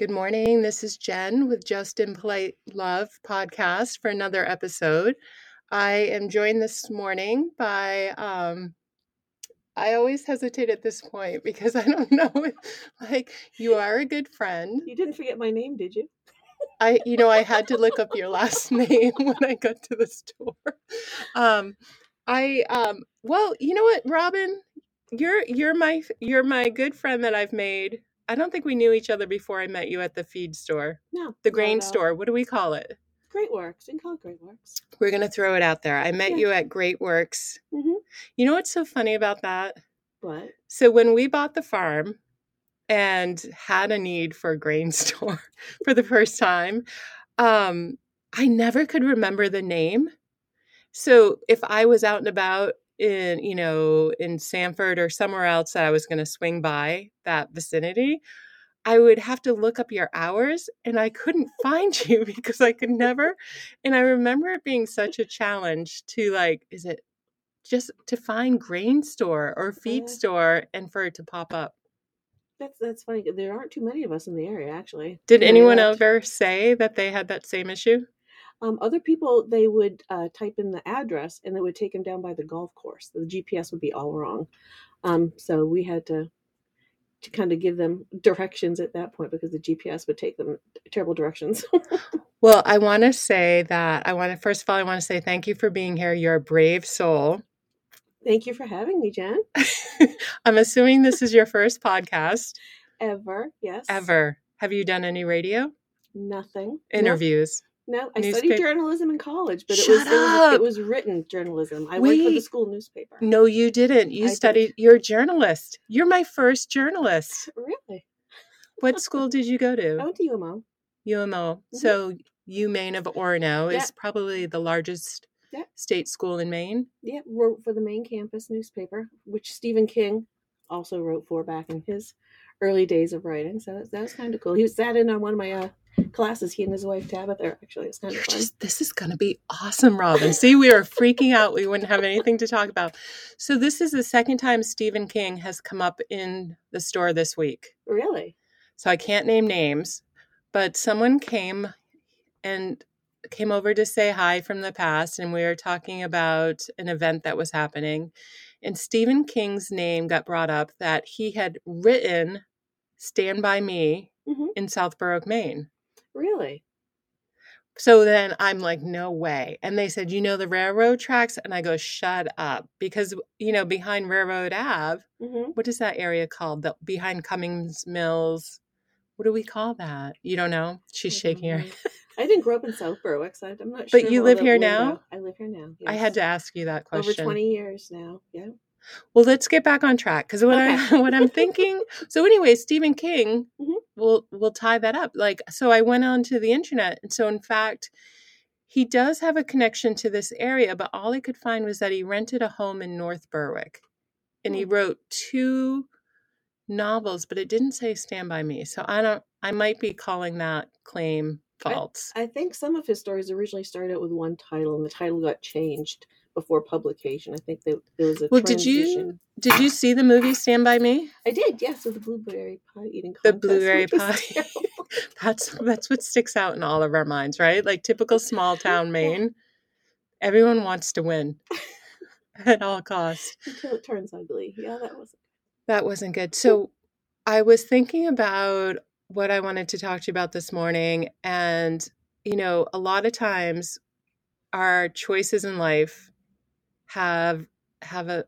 Good morning. This is Jen with Just in Polite Love podcast for another episode. I am joined this morning by, um, I always hesitate at this point because I don't know. if- Like, you are a good friend. You didn't forget my name, did you? I, you know, I had to look up your last name when I got to the store. Um, I, um, well, you know what, Robin, you're you're my you're my good friend that I've made. I don't think we knew each other before I met you at the feed store, No. the grain at all. store. What do we call it? Great Works. Can call it Great Works. We're gonna throw it out there. I met Yeah. you at Great Works. Mm-hmm. You know what's so funny about that? What? So when we bought the farm and had a need for a grain store for the first time, um, I never could remember the name. So if I was out and about in, you know, in Sanford or somewhere else that I was going to swing by that vicinity, I would have to look up your hours and I couldn't find you because I could never. And I remember it being such a challenge to like, is it just to find grain store or feed store and for it to pop up? That's that's funny. There aren't too many of us in the area, actually. Did anyone ever say that they had that same issue? Um, other people, they would uh, type in the address and it would take them down by the golf course. The GPS would be all wrong. Um, so we had to to kind of give them directions at that point because the GPS would take them terrible directions. Well, I want to say that I want to, first of all, I want to say thank you for being here. You're a brave soul. Thank you for having me, Jen. I'm assuming this is your first podcast Ever, yes. ever. Have you done any radio Nothing. No. interviews? No, I Newspaper- studied journalism in college, but it was, it was it was written journalism. I worked for the school newspaper. No, you didn't. You I did. studied, you're a journalist. You're my first journalist. Really? What school did you go I to? went to UMO. UMO. Mhm. So UMaine of Orono Yeah. is probably the largest Yeah. state school in Maine. Yeah, wrote for the main campus newspaper, which Stephen King also wrote for back in his early days of writing. So that- that was kind of cool. He was sat in on one of my uh, classes. He and his wife Tabitha. are Actually, it was kind You're of fun. just this is going to be awesome, Robin. See, we were freaking out. We wouldn't have anything to talk about. So this is the second time Stephen King has come up in the store this week. Really? So I can't name names, but someone came and came over to say hi from the past and we were talking about an event that was happening and Stephen King's name got brought up that he had written Stand by Me hmm in South Berwick, Maine. Really? So then I'm like, no way. And they said, you know, the railroad tracks? And I go, shut up. Because, you know, behind Railroad Ave, hmm what is that area called? The, behind Cummings Mills. What do we call that? You don't know? She's shaking her head. I didn't grow up in South Berwick, so I'm not sure. But you live here now? I live here now. I had to ask you that question. over 20 years now. Yeah. Well, let's get back on track because what I what I'm thinking. So anyway, Stephen King Mhm. will will tie that up. Like so, I went onto the internet, and so in fact, he does have a connection to this area. But all I could find was that he rented a home in North Berwick, and he Hmm. wrote two novels, but it didn't say "Stand by Me." So I don't. I might be calling that claim false. I think some of his stories originally started out with one title, and the title got changed before publication. I think that there was a well, did you did you see the movie "Stand by Me"? I did, yes, with the blueberry pie eating The blueberry pie. that's that's what sticks out in all of our minds, right? Like typical small town Maine. Everyone wants to win at all costs. Until it turns ugly. Yeah, that wasn't. That wasn't good. So I was thinking about what I wanted to talk to you about this morning and you know, a lot of times our choices in life have have a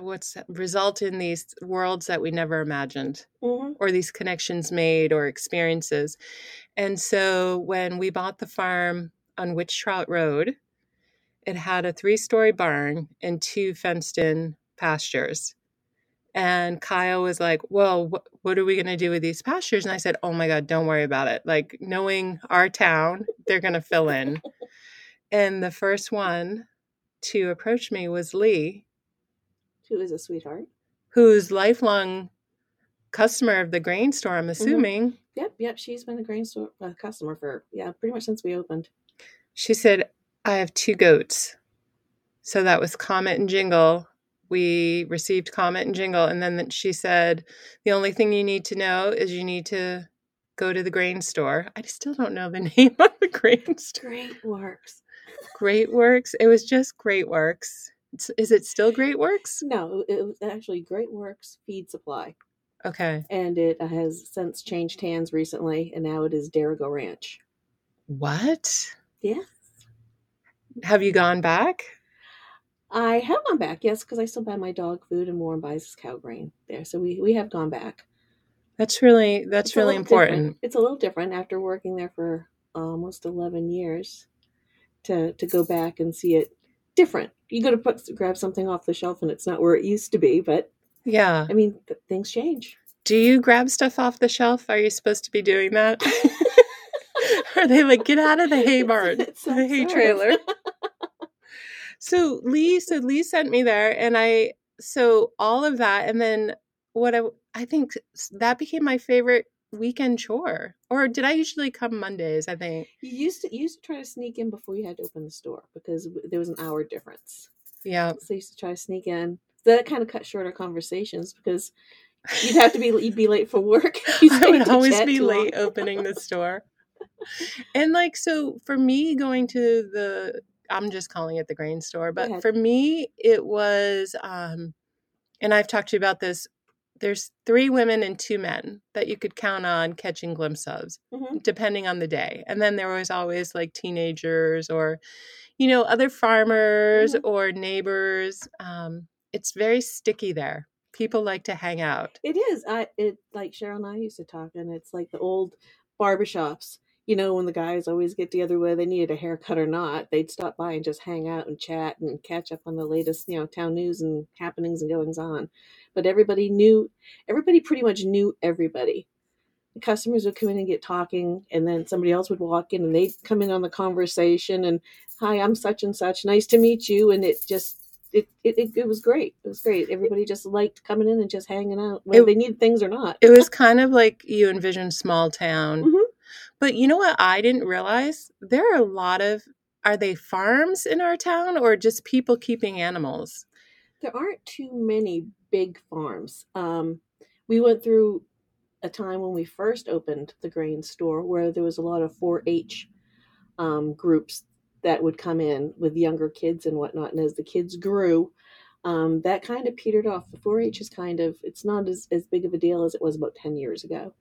what's result in these worlds that we never imagined Mhm. or these connections made or experiences. And so when we bought the farm on Witchtrot Road, it had a three story barn and two fenced in pastures. And Kyle was like, Well, wh- what are we going to do with these pastures? And I said, Oh my God, don't worry about it. Like, knowing our town, they're going to fill in. And the first one to approach me was Lee, Who is a sweetheart. who's lifelong customer of the grain store, I'm assuming. Yep, yep. She's been a grain store uh, customer for yeah, pretty much since we opened. She said, I have two goats. So that was Comet and Jingle. We received Comet and Jingle. And then she said, The only thing you need to know is you need to go to the grain store. I still don't know the name of the grain store. Great works. Great Works. It was just Great Works. Is it still Great Works? No, it was actually Great Works Feed Supply, Okay. and it has since changed hands recently, and now it is Dirigo Ranch. What? Yeah. Have you gone back? I have gone back, yes, because I still buy my dog food, and Warren buys his cow grain there, so we we have gone back. That's really that's It's really little different. important. It's a little different after working there for almost eleven years, to to go back and see it different. You go to put grab something off the shelf, and it's not where it used to be, but Yeah. I mean th- things change. Do you grab stuff off the shelf? Are you supposed to be doing that? Are they like get out of the hay barn, It's the hay trailer? So Lee, so Lee sent me there, and I so all of that, and then what I I think that became my favorite weekend chore. Or did I usually come Mondays? I think. You used to you used to try to sneak in before you had to open the store because there was an hour difference. Yeah. So I used to try to sneak in. So that kind of cut short our conversations because you'd have to be you'd be late for work. You I would always be late opening the store. And like so for me going to the I'm just calling it the grain store, but for me it was um and I've talked to you about this there's three women and two men that you could count on catching glimpses of Mhm. depending on the day. And then there was always like teenagers or you know other farmers Mhm. or neighbors. Um it's very sticky there. People like to hang out. It is. I it like Cheryl and I used to talk, and it's like the old barbershops. You know, when the guys always get together whether they needed a haircut or not, they'd stop by and just hang out and chat and catch up on the latest, you know, town news and happenings and goings on. But everybody knew everybody pretty much knew everybody. The customers would come in and get talking, and then somebody else would walk in and they'd come in on the conversation and hi, I'm such and such, nice to meet you, and it just it, it, it, was great. It was great. Everybody just liked coming in and just hanging out, whether It- they needed things or not. It was kind of like you envision small town. Mhm. But you know what I didn't realize? There are a lot of are they farms in our town or just people keeping animals? There aren't too many big farms. Um, we went through a time when we first opened the grain store where there was a lot of 4-H um, groups that would come in with younger kids and whatnot. And as the kids grew, um, that kind of petered off. The 4-H is kind of it's not as, as big of a deal as it was about 10 years ago.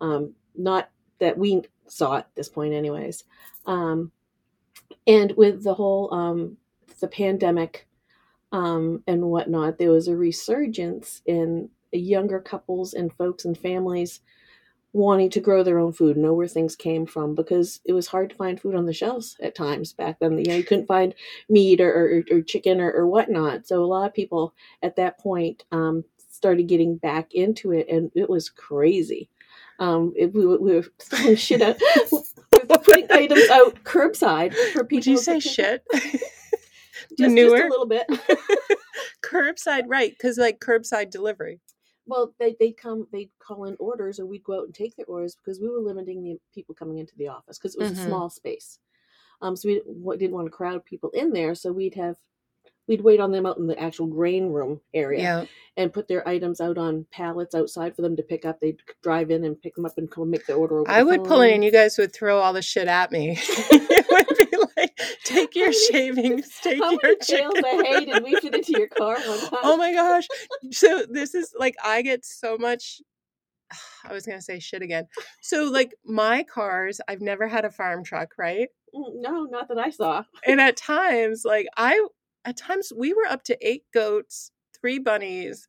Um, not that we saw at this point, anyways. Um, and with the whole um, the pandemic um, and whatnot, there was a resurgence in younger couples and folks and families wanting to grow their own food, know where things came from, because it was hard to find food on the shelves at times back then. You know, you couldn't find meat or, or, or chicken or, or whatnot. So a lot of people at that point um, started getting back into it, and it was crazy. Um, it, we, were- we were throwing shit out, we were putting items out curbside for people. Would you say shit? Just, just Manure? a little bit. curbside, right? Because like curbside delivery. Well, they they'd come, they'd call in orders, or we'd go out and take their orders because we were limiting the people coming into the office because it was Mhm. a small space. Um, so we didn't want to crowd people in there, so we'd have we'd wait on them out in the actual grain room area Yeah. and put their items out on pallets outside for them to pick up. They'd drive in and pick them up and come make the order. Over I the would pull in and you guys would throw all the shit at me. it would be take your shavings, take How your chicken. bales of hay did we fit into your car oh my gosh. So this is like I get so much I was going to say shit again. So like my cars, I've never had a farm truck, right? Mm, No, not that I saw. And at times like I at times we were up to 8 goats, 3 bunnies.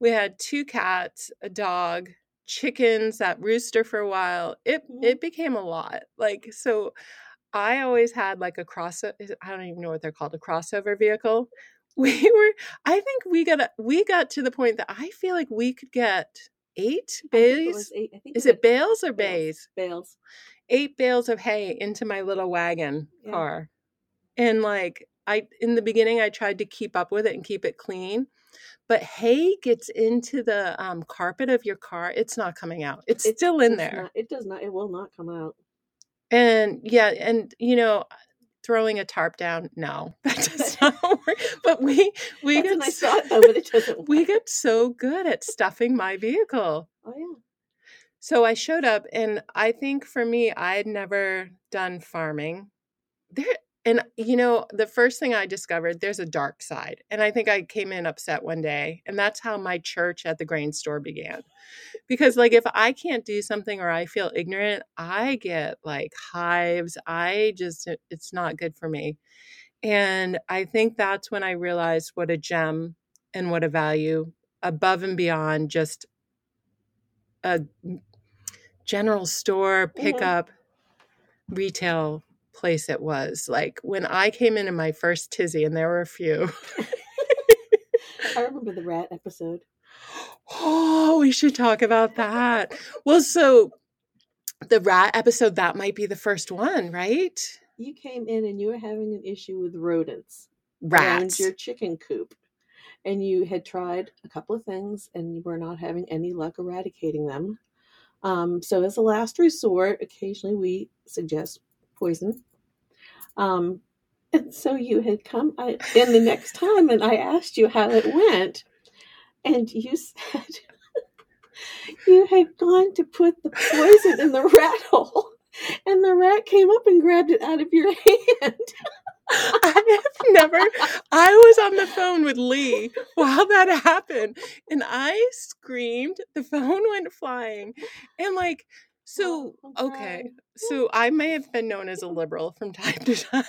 We had two cats, a dog, chickens, that rooster for a while. It Mhm. it became a lot. Like so I always had like a cross I don't even know what they're called, a crossover vehicle. We were I think we got a, we got to the point that I feel like we could get 8 bales. it eight- Is we it bales or bales. bays? Bales. 8 bales of hay into my little wagon Yeah. car. And like I in the beginning I tried to keep up with it and keep it clean. But hay gets into the um, carpet of your car. It's not coming out. It's It still in there. not- it does not. It will not come out. And yeah, and you know, throwing a tarp down, no, that does not work. But we we That's get nice so, thought, though, but it doesn't. we get so good at stuffing my vehicle. Oh yeah. So I showed up, and I think for me, I had never done farming. There, and you know, the first thing I discovered, there's a dark side. And I think I came in upset one day, and that's how my church at the grain store began. Because, like, if I can't do something or I feel ignorant, I get like hives. I just, it's not good for me. And I think that's when I realized what a gem and what a value above and beyond just a general store Mhm. pickup retail place it was. Like when I came in in my first tizzy, and there were a few. I remember the rat episode. Oh, we should talk about that. Well, so the rat episode, that might be the first one, right? You came in and you were having an issue with rodents around Rats. your chicken coop. And you had tried a couple of things and you were not having any luck eradicating them. Um, so, as a last resort, occasionally we suggest poison. Um, and so you had come in the next time and I asked you how it went. And you said you had gone to put the poison in the rat hole. And the rat came up and grabbed it out of your hand. I have never. I was on the phone with Lee while that happened, and I screamed. The phone went flying, and like, so Oh, I'm okay, so I may have been known as a liberal from time to time.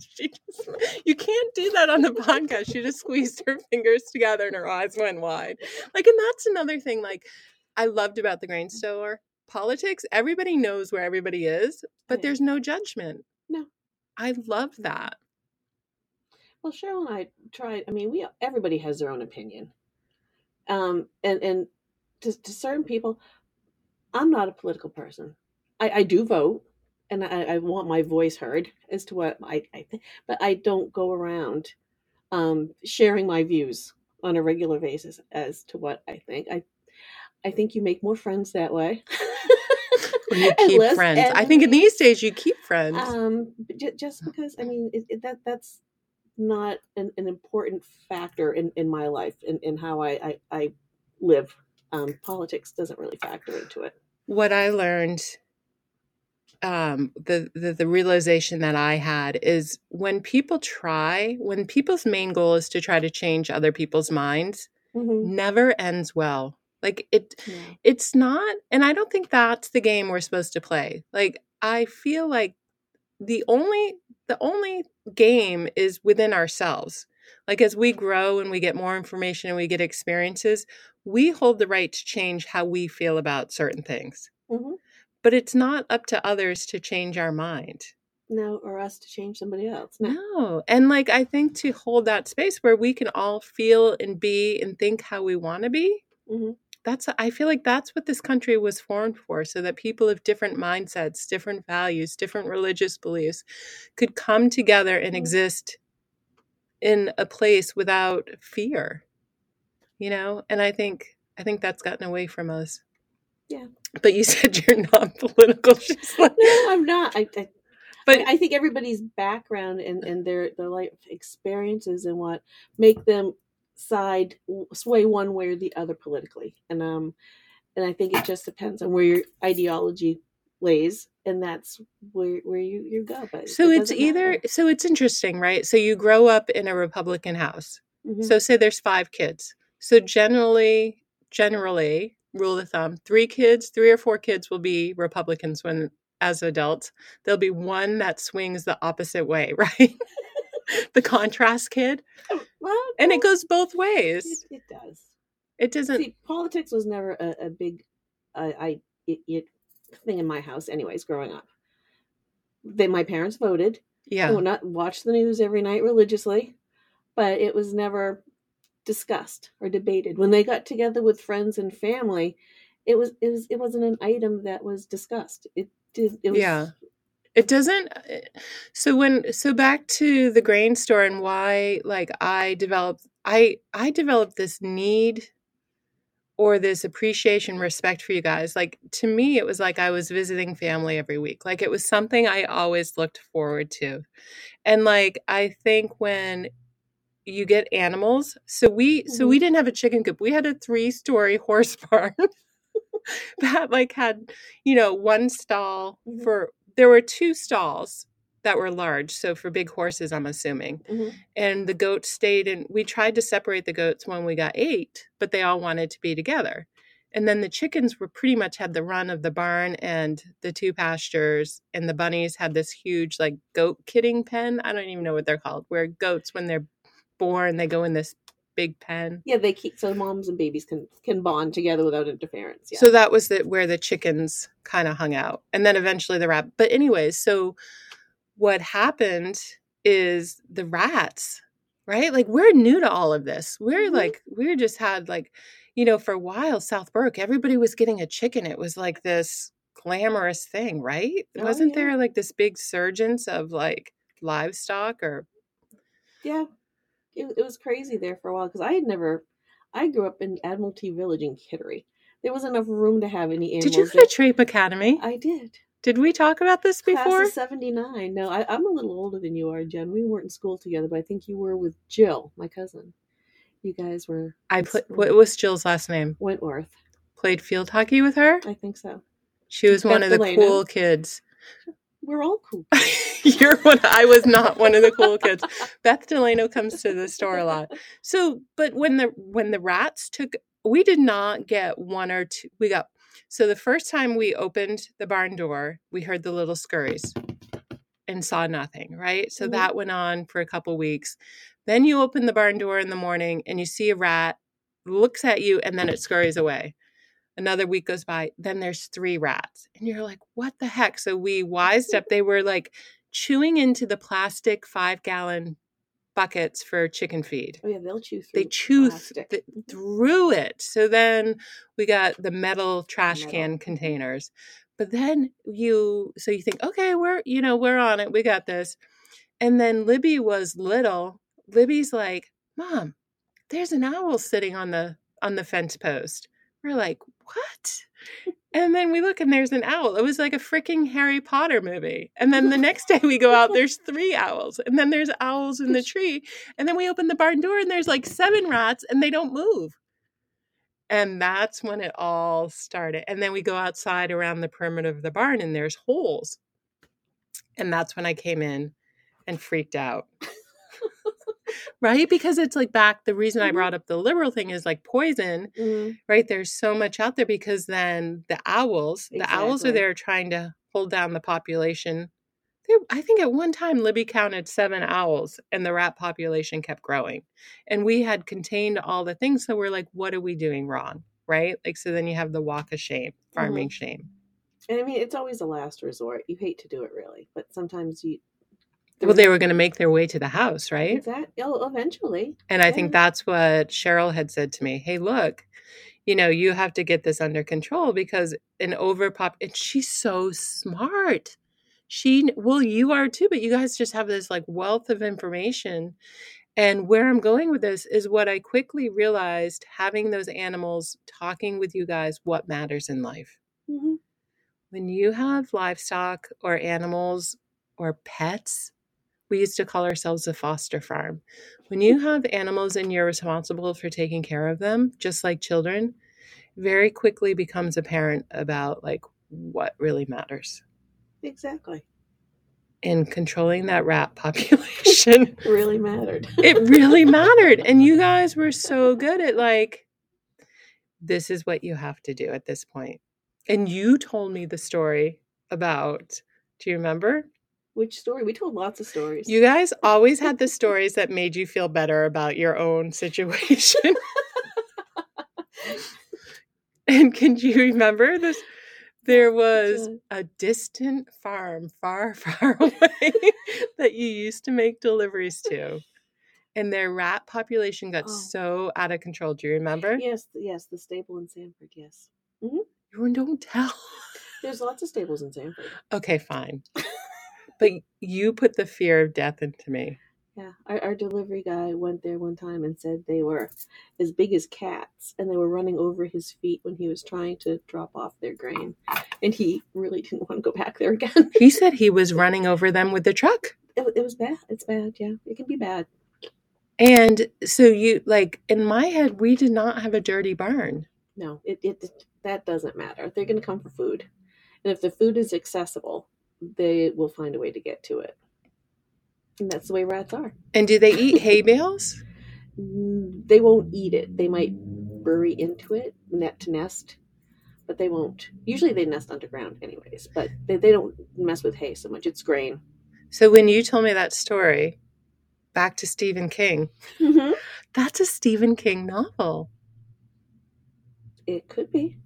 she just, you can't do that on the podcast. She just squeezed her fingers together and her eyes went wide. Like, and that's another thing. Like, I loved about the grain store politics. Everybody knows where everybody is, but Yeah. there's no judgment. No. I love that. Well, Cheryl and I tried. I mean, we everybody has their own opinion, um, and and to, to certain people, I'm not a political person. I, I do vote, and I, I want my voice heard as to what I, I think, but I don't go around um, sharing my views on a regular basis as to what I think. I I think you make more friends that way. You keep less friends. I think in these days you keep friends. Um, j- just because I mean it, it, that that's not an, an important factor in, in my life in, in how I, I, I live. Um, politics doesn't really factor into it. what I learned, um, the, the the realization that I had is when people try, when people's main goal is to try to change other people's minds, Mm-hmm. never ends well. Like it, No. it's not, and I don't think that's the game we're supposed to play. Like I feel like the only the only game is within ourselves. Like as we grow and we get more information and we get experiences, we hold the right to change how we feel about certain things. hmm But it's not up to others to change our mind. No, or us to change somebody else. No. No. And like I think to hold that space where we can all feel and be and think how we want to be. Mhm. That's I feel like that's what this country was formed for so that people of different mindsets, different values, different religious beliefs could come together and Mhm. exist in a place without fear. You know? And I think I think that's gotten away from us. Yeah. But you said you're not political. She's like, No, I'm not. I, I, but I think everybody's background and, and their their life experiences and what make them side sway one way or the other politically. And um and I think it just depends on where your ideology lays and that's where where you, you go. But So it it's either matter. so it's interesting, right? So you grow up in a Republican house. Mhm. So say there's five kids. So generally, generally, rule of thumb, three kids, three or four kids will be Republicans when as adults. There'll be one that swings the opposite way, right? the contrast kid. well, And it goes both it, ways. it does. It doesn't See, politics was never a, a big uh, I it, it thing in my house anyways growing up. They my parents voted. yeah. I would not watch the news every night religiously, but it was never discussed or debated. When they got together with friends and family, it was it was it wasn't an item that was discussed. It did it was Yeah. It doesn't eh, so when so back to the grain store and why like I developed I I developed this need or this appreciation respect for you guys like to me it was like I was visiting family every week like it was something I always looked forward to and like I think when you get animals so we so we didn't have a chicken coop we had a three story horse barn that like had, you know, one stall Mhm. for there were two stalls that were large, so for big horses, I'm assuming. Mhm. And the goats stayed and we tried to separate the goats when we got eight, but they all wanted to be together. And then the chickens were pretty much had the run of the barn and the two pastures, and the bunnies had this huge like goat kidding pen. I don't even know what they're called, where goats when they're born they go in this big pen. Yeah, they keep so moms and babies can can bond together without interference. Yeah. So that was the, where the chickens kind of hung out. And then eventually the rat. But, anyways, so what happened is the rats, right? Like, we're new to all of this. We're Mhm. like, we just had, like, you know, for a while, South Burke, everybody was getting a chicken. It was like this glamorous thing, right? Oh, Wasn't yeah. there like this big surgence of like livestock or yeah, it, it was crazy there for a while because I had never. I grew up in Admiralty Village in Kittery. There was enough room to have any animals. did you go to Traip Academy? I did. Did we talk about this Class before? of '79. No, I, I'm a little older than you are, Jen. We weren't in school together, but I think you were with Jill, my cousin. You guys were I put what was Jill's last name? Wentworth. Played field hockey with her. I think so. She was one Beth of the Delano? cool kids. We're all cool. You're one. I was not one of the cool kids. Beth Delano comes to the store a lot. So, but when the when the rats took, we did not get one or two. We got so the first time we opened the barn door, we heard the little scurries and saw nothing. Right. So Mhm. that went on for a couple weeks. Then you open the barn door in the morning and you see a rat looks at you and then it scurries away. Another week goes by, then there's three rats. And you're like, what the heck? So we wised up. They were like chewing into the plastic five gallon buckets for chicken feed. Oh yeah, they'll chew through. They chew th- th- through it. So then we got the metal trash Metal. can mm-hmm. containers. But then you, so you think, okay, we're, you know, we're on it. We got this. And then Libby was little. Libby's like, Mom, there's an owl sitting on the on the fence post. We're like, what? And then we look and there's an owl. It was like a freaking Harry Potter movie. And then the next day we go out, there's three owls. And then there's owls in the tree. And then we open the barn door and there's like seven rats and they don't move. And that's when it all started. And then we go outside around the perimeter of the barn and there's holes. And that's when I came in and freaked out. Right? Because it's like back, the reason I Mhm. brought up the liberal thing is like poison, Mm, right? There's so much out there because then the owls, the owls are there trying to hold down the population. There, I think at one time Libby counted seven owls and the rat population kept growing. And we had contained all the things. So we're like, what are we doing wrong? Right? Like, so then you have the walk of shame, farming shame. and I mean, it's always a last resort. You hate to do it, really, but sometimes you. Well, they were going to make their way to the house, right? Exactly. Oh, eventually. And I think that's what Cheryl had said to me. Hey, look, you know, you have to get this under control because an overpop and she's so smart. She well, you are too, but you guys just have this like wealth of information. And where I'm going with this is what I quickly realized having those animals talking with you guys what matters in life. hmm When you have livestock or animals or pets, we used to call ourselves a foster farm. When you have animals and you're responsible for taking care of them, just like children, very quickly becomes apparent about like what really matters. Exactly. And controlling that rat population, It really mattered. it really mattered. And you guys were so good at like, this is what you have to do at this point. And you told me the story about, do you remember? Which story? We told lots of stories. You guys always had the stories that made you feel better about your own situation. and can you remember this? There was a distant farm far, far away that you used to make deliveries to. And their rat population got Oh. so out of control. Do you remember? yes, yes, the stable in Sanford. Yes, mm-hmm. You don't tell. there's lots of stables in Sanford. Okay, fine. But you put the fear of death into me. Yeah, our, our delivery guy went there one time and said they were as big as cats, and they were running over his feet when he was trying to drop off their grain, and he really didn't want to go back there again. He said he was running over them with the truck. it, it was bad. It's bad. Yeah, it can be bad. And so you like in my head, we did not have a dirty barn. No, it it that doesn't matter. They're going to come for food. And if the food is accessible, they will find a way to get to it. And that's the way rats are. And do they eat hay bales? They won't eat it. They might bury into it, net to nest, but they won't. Usually they nest underground, anyways, but they, they don't mess with hay so much. It's grain. So when you told me that story, back to Stephen King, Mm-hmm. that's a Stephen King novel. It could be.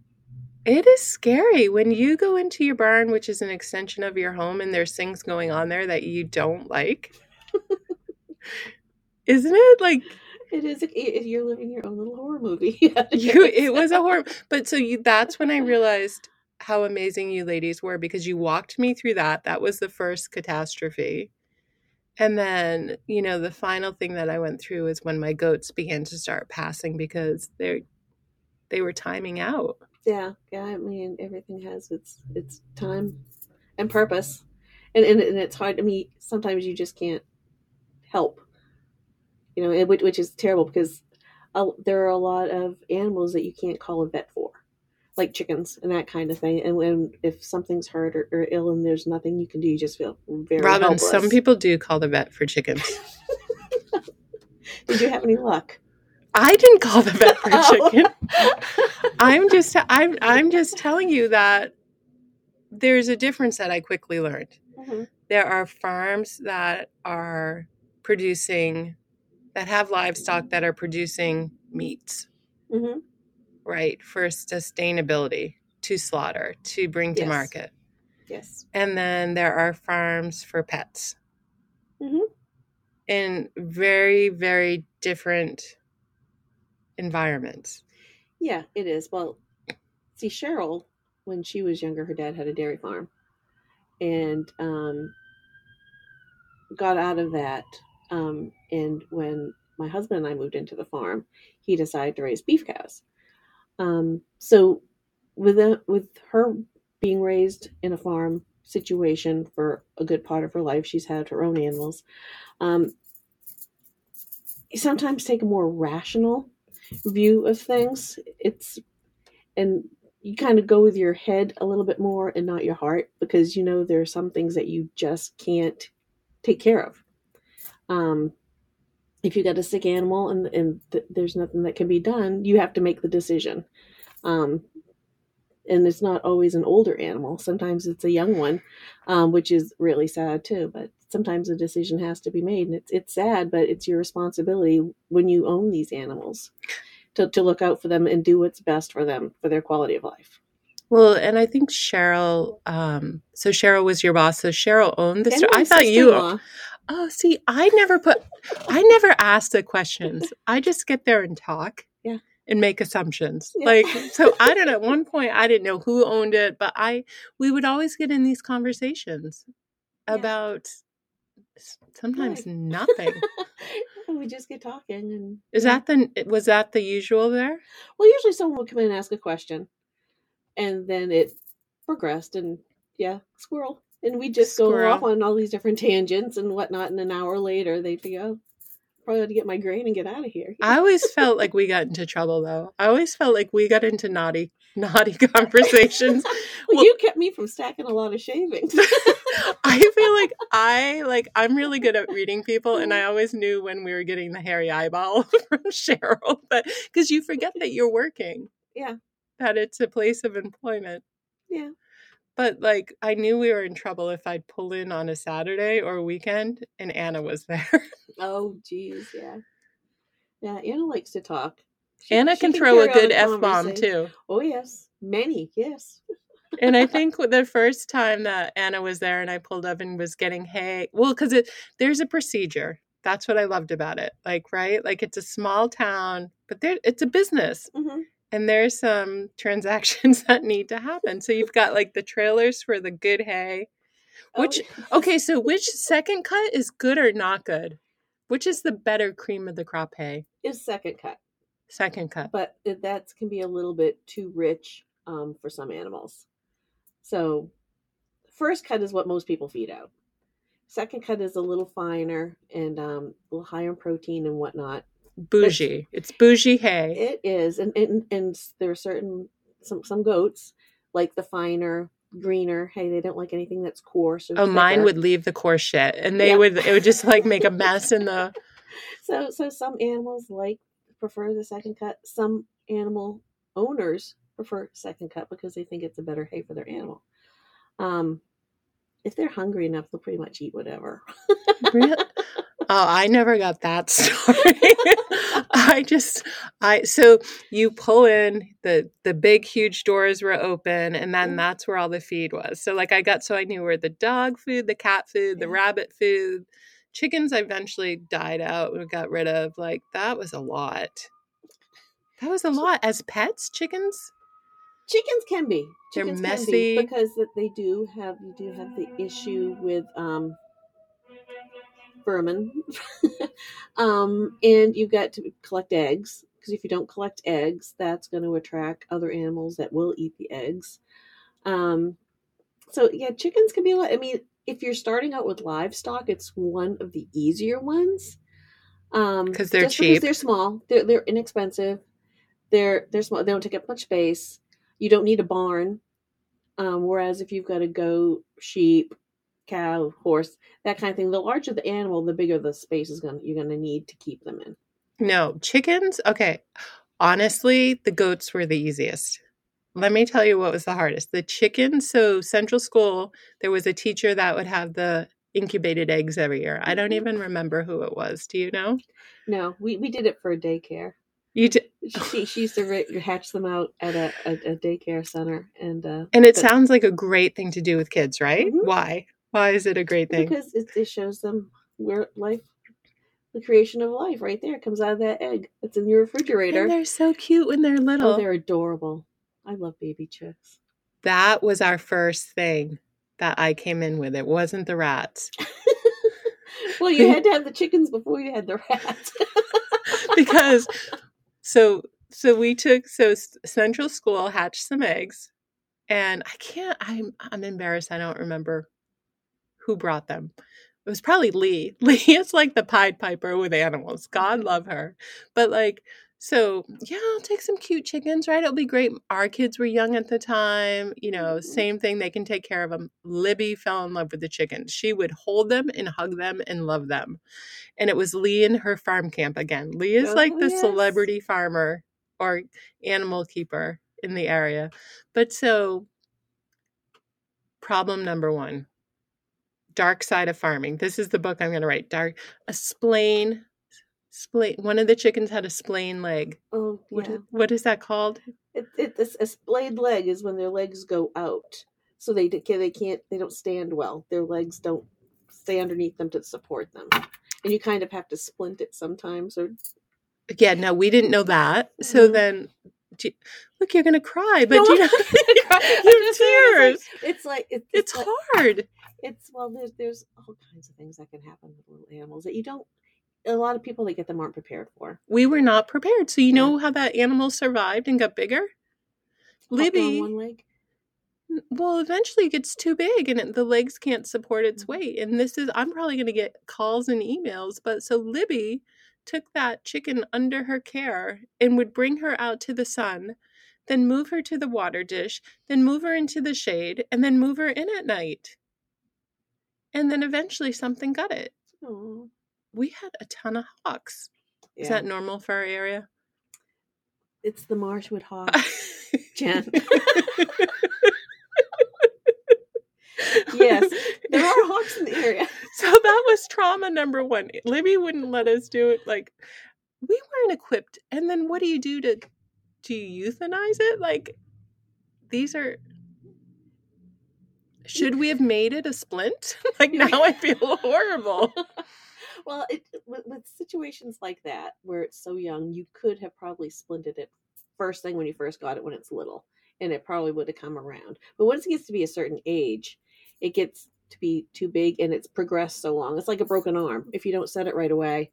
It is scary when you go into your barn, which is an extension of your home, and there's things going on there that you don't like. Isn't it like It is. It, you're living your own little horror movie. you? It was a horror, but so you. That's when I realized how amazing you ladies were because you walked me through that. That was the first catastrophe, and then you know the final thing that I went through is when my goats began to start passing because they they were timing out. Yeah, yeah. I mean, everything has its its time and purpose, and and, and it's hard. I mean, sometimes you just can't help. You know, which, which is terrible because uh, there are a lot of animals that you can't call a vet for, like chickens and that kind of thing. And when if something's hurt or, or ill and there's nothing you can do, you just feel very Robin, helpless. some people do call the vet for chickens. Did you have any luck? I didn't call the vet for Oh. chicken. I'm just I'm I'm just telling you that there's a difference that I quickly learned. Mhm. There are farms that are producing that have livestock that are producing meats, Mhm. right? For sustainability, to slaughter, to bring to Yes. market. Yes. And then there are farms for pets. Mm-hmm. In very very different environments. Yeah, it is. Well, see, Cheryl, when she was younger, her dad had a dairy farm, and um, got out of that. Um, and when my husband and I moved into the farm, he decided to raise beef cows. Um, so, with a, with her being raised in a farm situation for a good part of her life, she's had her own animals. Um, sometimes take a more rational view of things. It's and you kind of go with your head a little bit more and not your heart because you know there are some things that you just can't take care of. Um, if you got a sick animal and and th- there's nothing that can be done, you have to make the decision. Um, and it's not always an older animal. Sometimes it's a young one, um, which is really sad too. But sometimes a decision has to be made, and it's it's sad, but it's your responsibility when you own these animals to, to look out for them and do what's best for them for their quality of life. Well, and I think Cheryl. Um, so Cheryl was your boss. So Cheryl owned the store. I thought you. Oh, see, I never put. I never asked the questions. I just get there and talk. Yeah. And make assumptions. Yeah. Like so, I don't know. At one point, I didn't know who owned it, but I we would always get in these conversations Yeah. about sometimes nothing. we just get talking and Is that the was that the usual there? well usually someone would come in and ask a question and then it progressed and yeah squirrel and we just go off on all these different tangents and whatnot and an hour later they'd figure oh probably to get my grain and get out of here I always felt like we got into trouble though. I always felt like we got into naughty naughty conversations. well, well- you kept me from stacking a lot of shavings I feel like I like I'm really good at reading people and I mm-hmm. always knew when we were getting the hairy eyeball from Cheryl but cuz you forget that you're working. Yeah. That it's a place of employment. yeah But like I knew we were in trouble if I'd pull in on a Saturday or a weekend and Anna was there. oh geez yeah yeah anna likes to talk She- Anna she can throw a good F bomb too. oh yes many yes and I think the first time that Anna was there and I pulled up and was getting hay, well, because it there's a procedure. That's what I loved about it. Like, right? Like it's a small town, but there it's a business. hmm And there's some transactions that need to happen. So you've got like the trailers for the good hay. Which okay, so which second cut is good or not good? Which is the better cream of the crop hay? is second cut Second cut. but that can be a little bit too rich um, for some animals. So, first cut is what most people feed out. Second cut is a little finer and um, a little higher in protein and whatnot. Bougie. It's bougie hay. It is, and and, and there are certain some some goats like the finer, greener. Hey, they don't like anything that's coarse. Or Oh, mine would leave the coarse shit, and they Yeah. would. It would just like make a mess in the. So so some animals like prefer the second cut. Some animal owners prefer second cut because they think it's a better hay for their animal. Um, if they're hungry enough, they'll pretty much eat whatever. Really? Oh, I never got that story. I just I so you pull in the the big huge doors were open and then Mhm. that's where all the feed was. So like I got so I knew where the dog food, the cat food, the rabbit food, chickens eventually died out and got rid of. Like that was a lot. That was a lot as pets, chickens. Chickens can be. They're messy. be because that they do have you do have the issue with um vermin. um and you've got to collect eggs because if you don't collect eggs, that's going to attract other animals that will eat the eggs. Um so yeah, chickens can be a lot. I mean, if you're starting out with livestock, it's one of the easier ones. Um 'Cause they're just cheap. Because they're small. They're they're inexpensive. They're they're small. They don't take up much space. You don't need a barn. Um, whereas if you've got a goat, sheep, cow, horse, that kind of thing, the larger the animal, the bigger the space is going you're going to need to keep them in. No, chickens. Okay. Honestly, the goats were the easiest. Let me tell you what was the hardest. The chickens. So, Central School, there was a teacher that would have the incubated eggs every year. I don't Mhm. even remember who it was. Do you know? No, we, we did it for a daycare. You did. She, she used to hatch them out at a, a, a daycare center, and uh, And it but- sounds like a great thing to do with kids, right? Mhm. Why? Why is it a great thing? because it, it shows them where life, the creation of life, right there comes out of that egg that's in your refrigerator. And they're so cute when they're oh, little. Oh, they're adorable. I love baby chicks. that was our first thing that I came in with. It wasn't the rats. well, you had to have the chickens before you had the rats. because so so we took so central school hatched some eggs and i can't i'm i'm embarrassed i don't remember who brought them. It was probably lee. Lee is like the pied piper with animals. God love her. But like so yeah i'll take some cute chickens right? It'll be great. Our kids were young at the time you know Mhm. same thing. They can take care of them libby fell in love with the chickens. She would hold them and hug them and love them. And it was lee and her farm camp again. Lee is like Oh, the yes. celebrity farmer or animal keeper in the area. But so problem number one dark side of farming this is the book i'm going to write dark a splain splain one of the chickens had a splain leg oh, yeah. is, what is that called It, it, this, a splayed leg is when their legs go out, so they they can't they don't stand well. Their legs don't stay underneath them to support them, and you kind of have to splint it sometimes. Or yeah no we didn't know that so Mhm. then do look you're going to cry but No, do you know I'm you have just saying, tears it's like it's, it's like, hard it's well there's there's all kinds of things that can happen with little animals that you don't. A lot of people that get them aren't prepared for. we were not prepared. So you Yeah. know how that animal survived and got bigger? Hopped on Libby, one leg. well, eventually it gets too big and it, the legs can't support its Mhm. weight. And this is, I'm probably going to get calls and emails. But so Libby took that chicken under her care and would bring her out to the sun, then move her to the water dish, then move her into the shade, and then move her in at night. And then eventually something got it. Oh, We had a ton of hawks. Is that normal for our area? it's the Marshwood hawk, Jen. yes, there are hawks in the area. So that was trauma number one. Libby wouldn't let us do it. Like we weren't equipped. And then what do you do to do you euthanize it? Like these are should we have made it a splint? like now I feel horrible. well, it, with, with situations like that where it's so young, you could have probably splinted it first thing when you first got it when it's little, and it probably would have come around. But once it gets to be a certain age, it gets to be too big and it's progressed so long. It's like a broken arm. If you don't set it right away,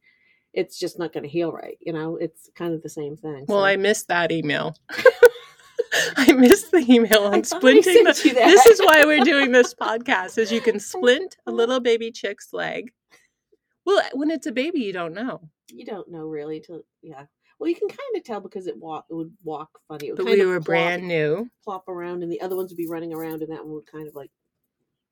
it's just not going to heal right. You know, it's kind of the same thing. Well, so- I missed that email. I missed the email on splinting the sent you that. This is why we're doing this podcast is you can splint a little baby chick's leg. Well, when it's a baby, you don't know. you don't know really till yeah Well, you can kind of tell because it walk it would walk funny. It would But we were plop, brand new. plop around, and the other ones would be running around, and that one would kind of like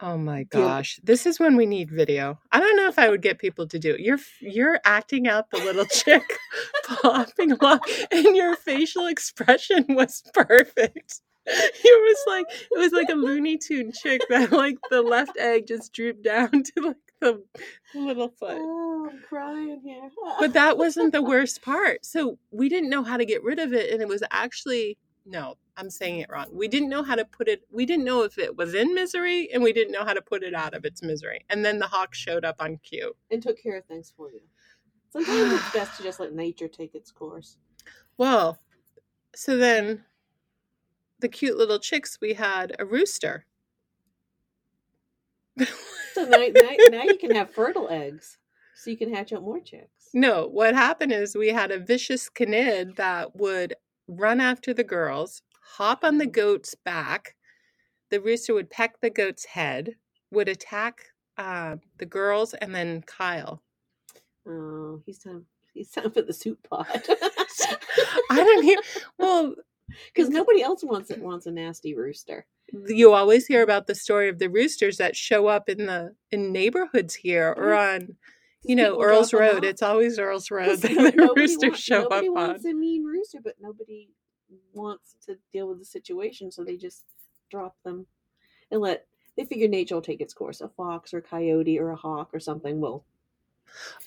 Oh my gosh. This is when we need video. I don't know if I would get people to do it. You're you're acting out the little chick popping along and your facial expression was perfect. It was like it was like a Looney Tune chick that like the left egg just drooped down to like the little foot. oh, I'm crying here. But that wasn't the worst part. So we didn't know how to get rid of it and it was actually no, I'm saying it wrong. We didn't know how to put it we didn't know if it was in misery and we didn't know how to put it out of its misery. And then the hawk showed up on cue. and took care of things for you. Sometimes it's best to just let nature take its course. Well, so then the cute little chicks we had a rooster. So now, now, now you can have fertile eggs, so you can hatch out more chicks. No, what happened is we had a vicious canid that would run after the girls, hop on the goat's back. The rooster would peck the goat's head, would attack uh, the girls, and then Kyle. Oh, he's time. He's time for the soup pot. I don't hear. Well, because nobody else wants it. Wants a nasty rooster. you always hear about the story of the roosters that show up in the in neighborhoods here or on you know Earl's Road. It's always Earl's Road that the roosters wants- show up nobody on. wants a mean rooster, but nobody wants to deal with the situation, so they just drop them and let. They figure nature will take its course. A fox or a coyote or a hawk or something will.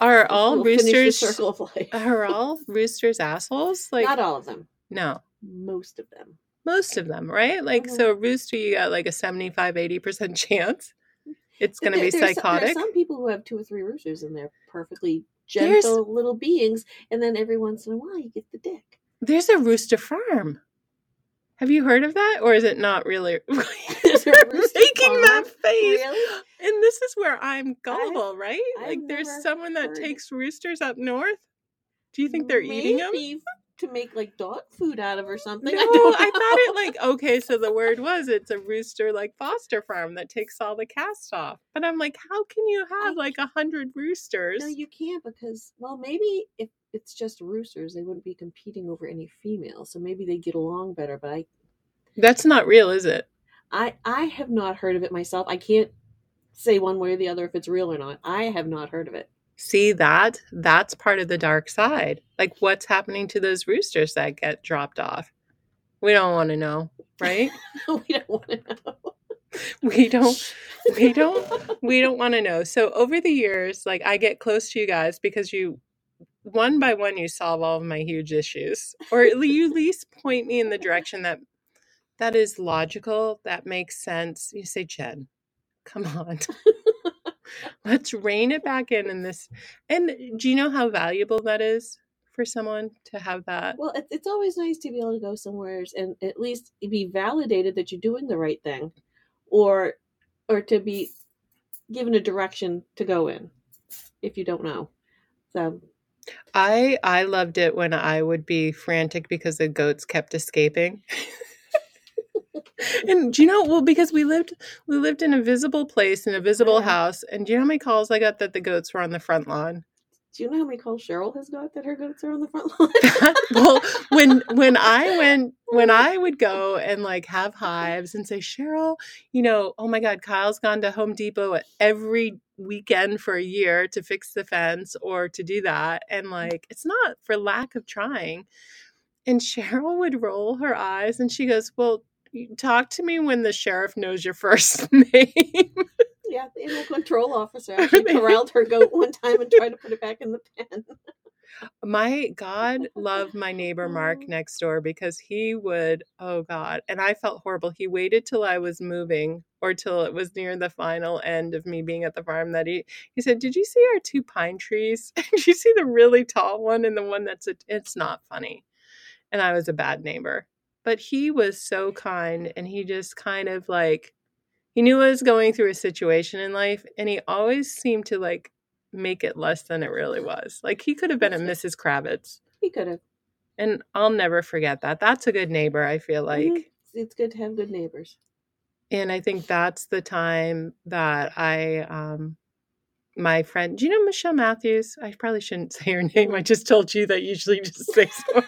Are all will roosters circle of life. are all roosters assholes? Like Not all of them. no. Most of them. Most of them, right? Like so a rooster you got like a 75 80% chance it's going to be there's some- there are psychotic. some people who have two or three roosters and they're perfectly There's- gentle little beings, and then every once in a while you get the dick. There's a rooster farm. Have you heard of that or is it not really There's You're making that face? Really? And this is where I'm gullible, right? I've like there's someone that takes roosters up north. Do you think they're eating them? To make like dog food out of or something. No, I, I, thought it like okay, so the word was it's a rooster like foster farm that takes all the cast off. But I'm like, how can you have I- like a hundred roosters? No, you can't because well, maybe if it's just roosters, they wouldn't be competing over any females, so maybe they get along better. But I, That's not real, is it? I, I have not heard of it myself. I can't say one way or the other if it's real or not. I have not heard of it. See that? That's part of the dark side. Like what's happening to those roosters that get dropped off? We don't want to know, right? we don't want to know. we don't we don't we don't want to know. So over the years, like I get close to you guys because you one by one you solve all of my huge issues or at you at least point me in the direction that that is logical, that makes sense. You say, "Jen, come on." Let's rein it back in in this. And do you know how valuable that is for someone to have that? Well, it's it's always nice to be able to go somewhere and at least be validated that you're doing the right thing, or or to be given a direction to go in if you don't know. So I I loved it when I would be frantic because the goats kept escaping. and do you know well because we lived we lived in a visible place in a visible Yeah. house and do you know how many calls I got that the goats were on the front lawn? do you know how many calls Cheryl has got that her goats are on the front lawn? well, when when I went when I would go and like have hives and say, Cheryl, you know, oh my God, Kyle's gone to Home Depot every weekend for a year to fix the fence or to do that. And like it's not for lack of trying. And Cheryl would roll her eyes and she goes, Well, talk to me when the sheriff knows your first name. yeah, the animal control officer actually corralled her goat one time and tried to put it back in the pen. My God loved my neighbor Mark Oh. next door because he would, oh God, and I felt horrible. He waited till I was moving or till it was near the final end of me being at the farm that he he said, Did you see our two pine trees? Did you see the really tall one and the one that's a, it's not funny. And I was a bad neighbor. But he was so kind and he just kind of like he knew I was going through a situation in life and he always seemed to like make it less than it really was. Like he could have been a Mrs. Kravitz. He could have. And I'll never forget that. That's a good neighbor, I feel like. Mhm. It's good to have good neighbors. And I think that's the time that I um my friend, do you know Michelle Matthews? I probably shouldn't say her name. I just told you that usually just say.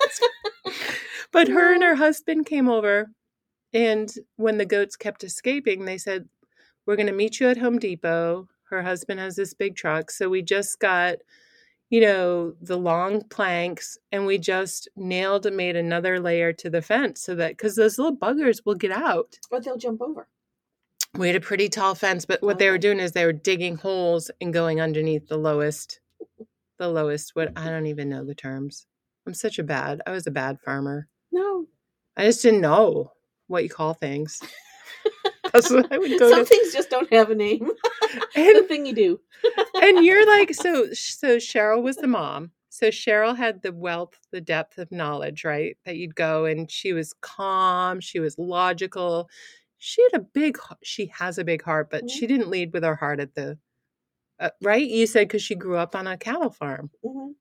but her and her husband came over, and when the goats kept escaping, they said, "We're going to meet you at Home Depot." Her husband has this big truck, so we just got you know, the long planks, and we just nailed and made another layer to the fence so that because those little buggers will get out. Or they'll jump over. We had a pretty tall fence, but what they were doing is they were digging holes and going underneath the lowest, the lowest. What I don't even know the terms. I'm such a bad. I was a bad farmer. No. I just didn't know what you call things. That's what I would go Some to. things just don't have a name. the thing you do. and you're like, so so Cheryl was the mom. So Cheryl had the wealth, the depth of knowledge, right? That you'd go and she was calm, she was logical. She had a big she has a big heart, but Mhm. she didn't lead with her heart at the uh, right? You said cuz she grew up on a cattle farm. hmm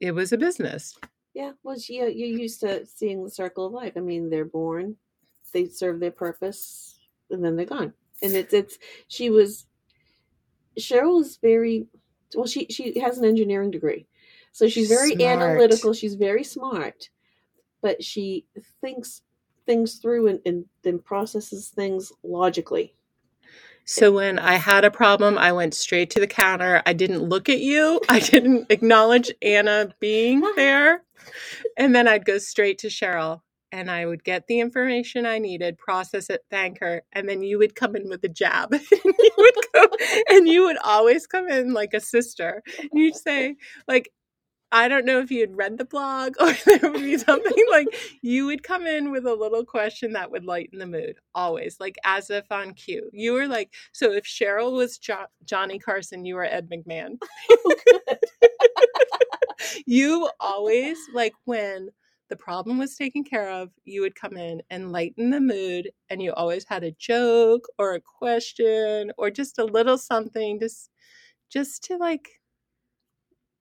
It was a business. Yeah, well, she- you you're used to seeing the circle of life. I mean, they're born, they serve their purpose, and then they're gone. And it's it's she was Cheryl is very well. She she has an engineering degree, so she's very Smart. analytical. She's very smart, but she thinks things through and, and then processes things logically. So when I had a problem, I went straight to the counter. I didn't look at you. I didn't acknowledge Anna being there. And then I'd go straight to Cheryl and I would get the information I needed, process it, thank her, and then you would come in with a jab. and you would go and you would always come in like a sister. And you'd say, like, I don't know if you had read the blog or there would be something like you would come in with a little question that would lighten the mood, always, like as if on cue. You were like, so if Cheryl was jo- Johnny Carson, you were Ed McMahon. Oh, you always, like when the problem was taken care of, you would come in and lighten the mood, and you always had a joke or a question or just a little something, just, just to like.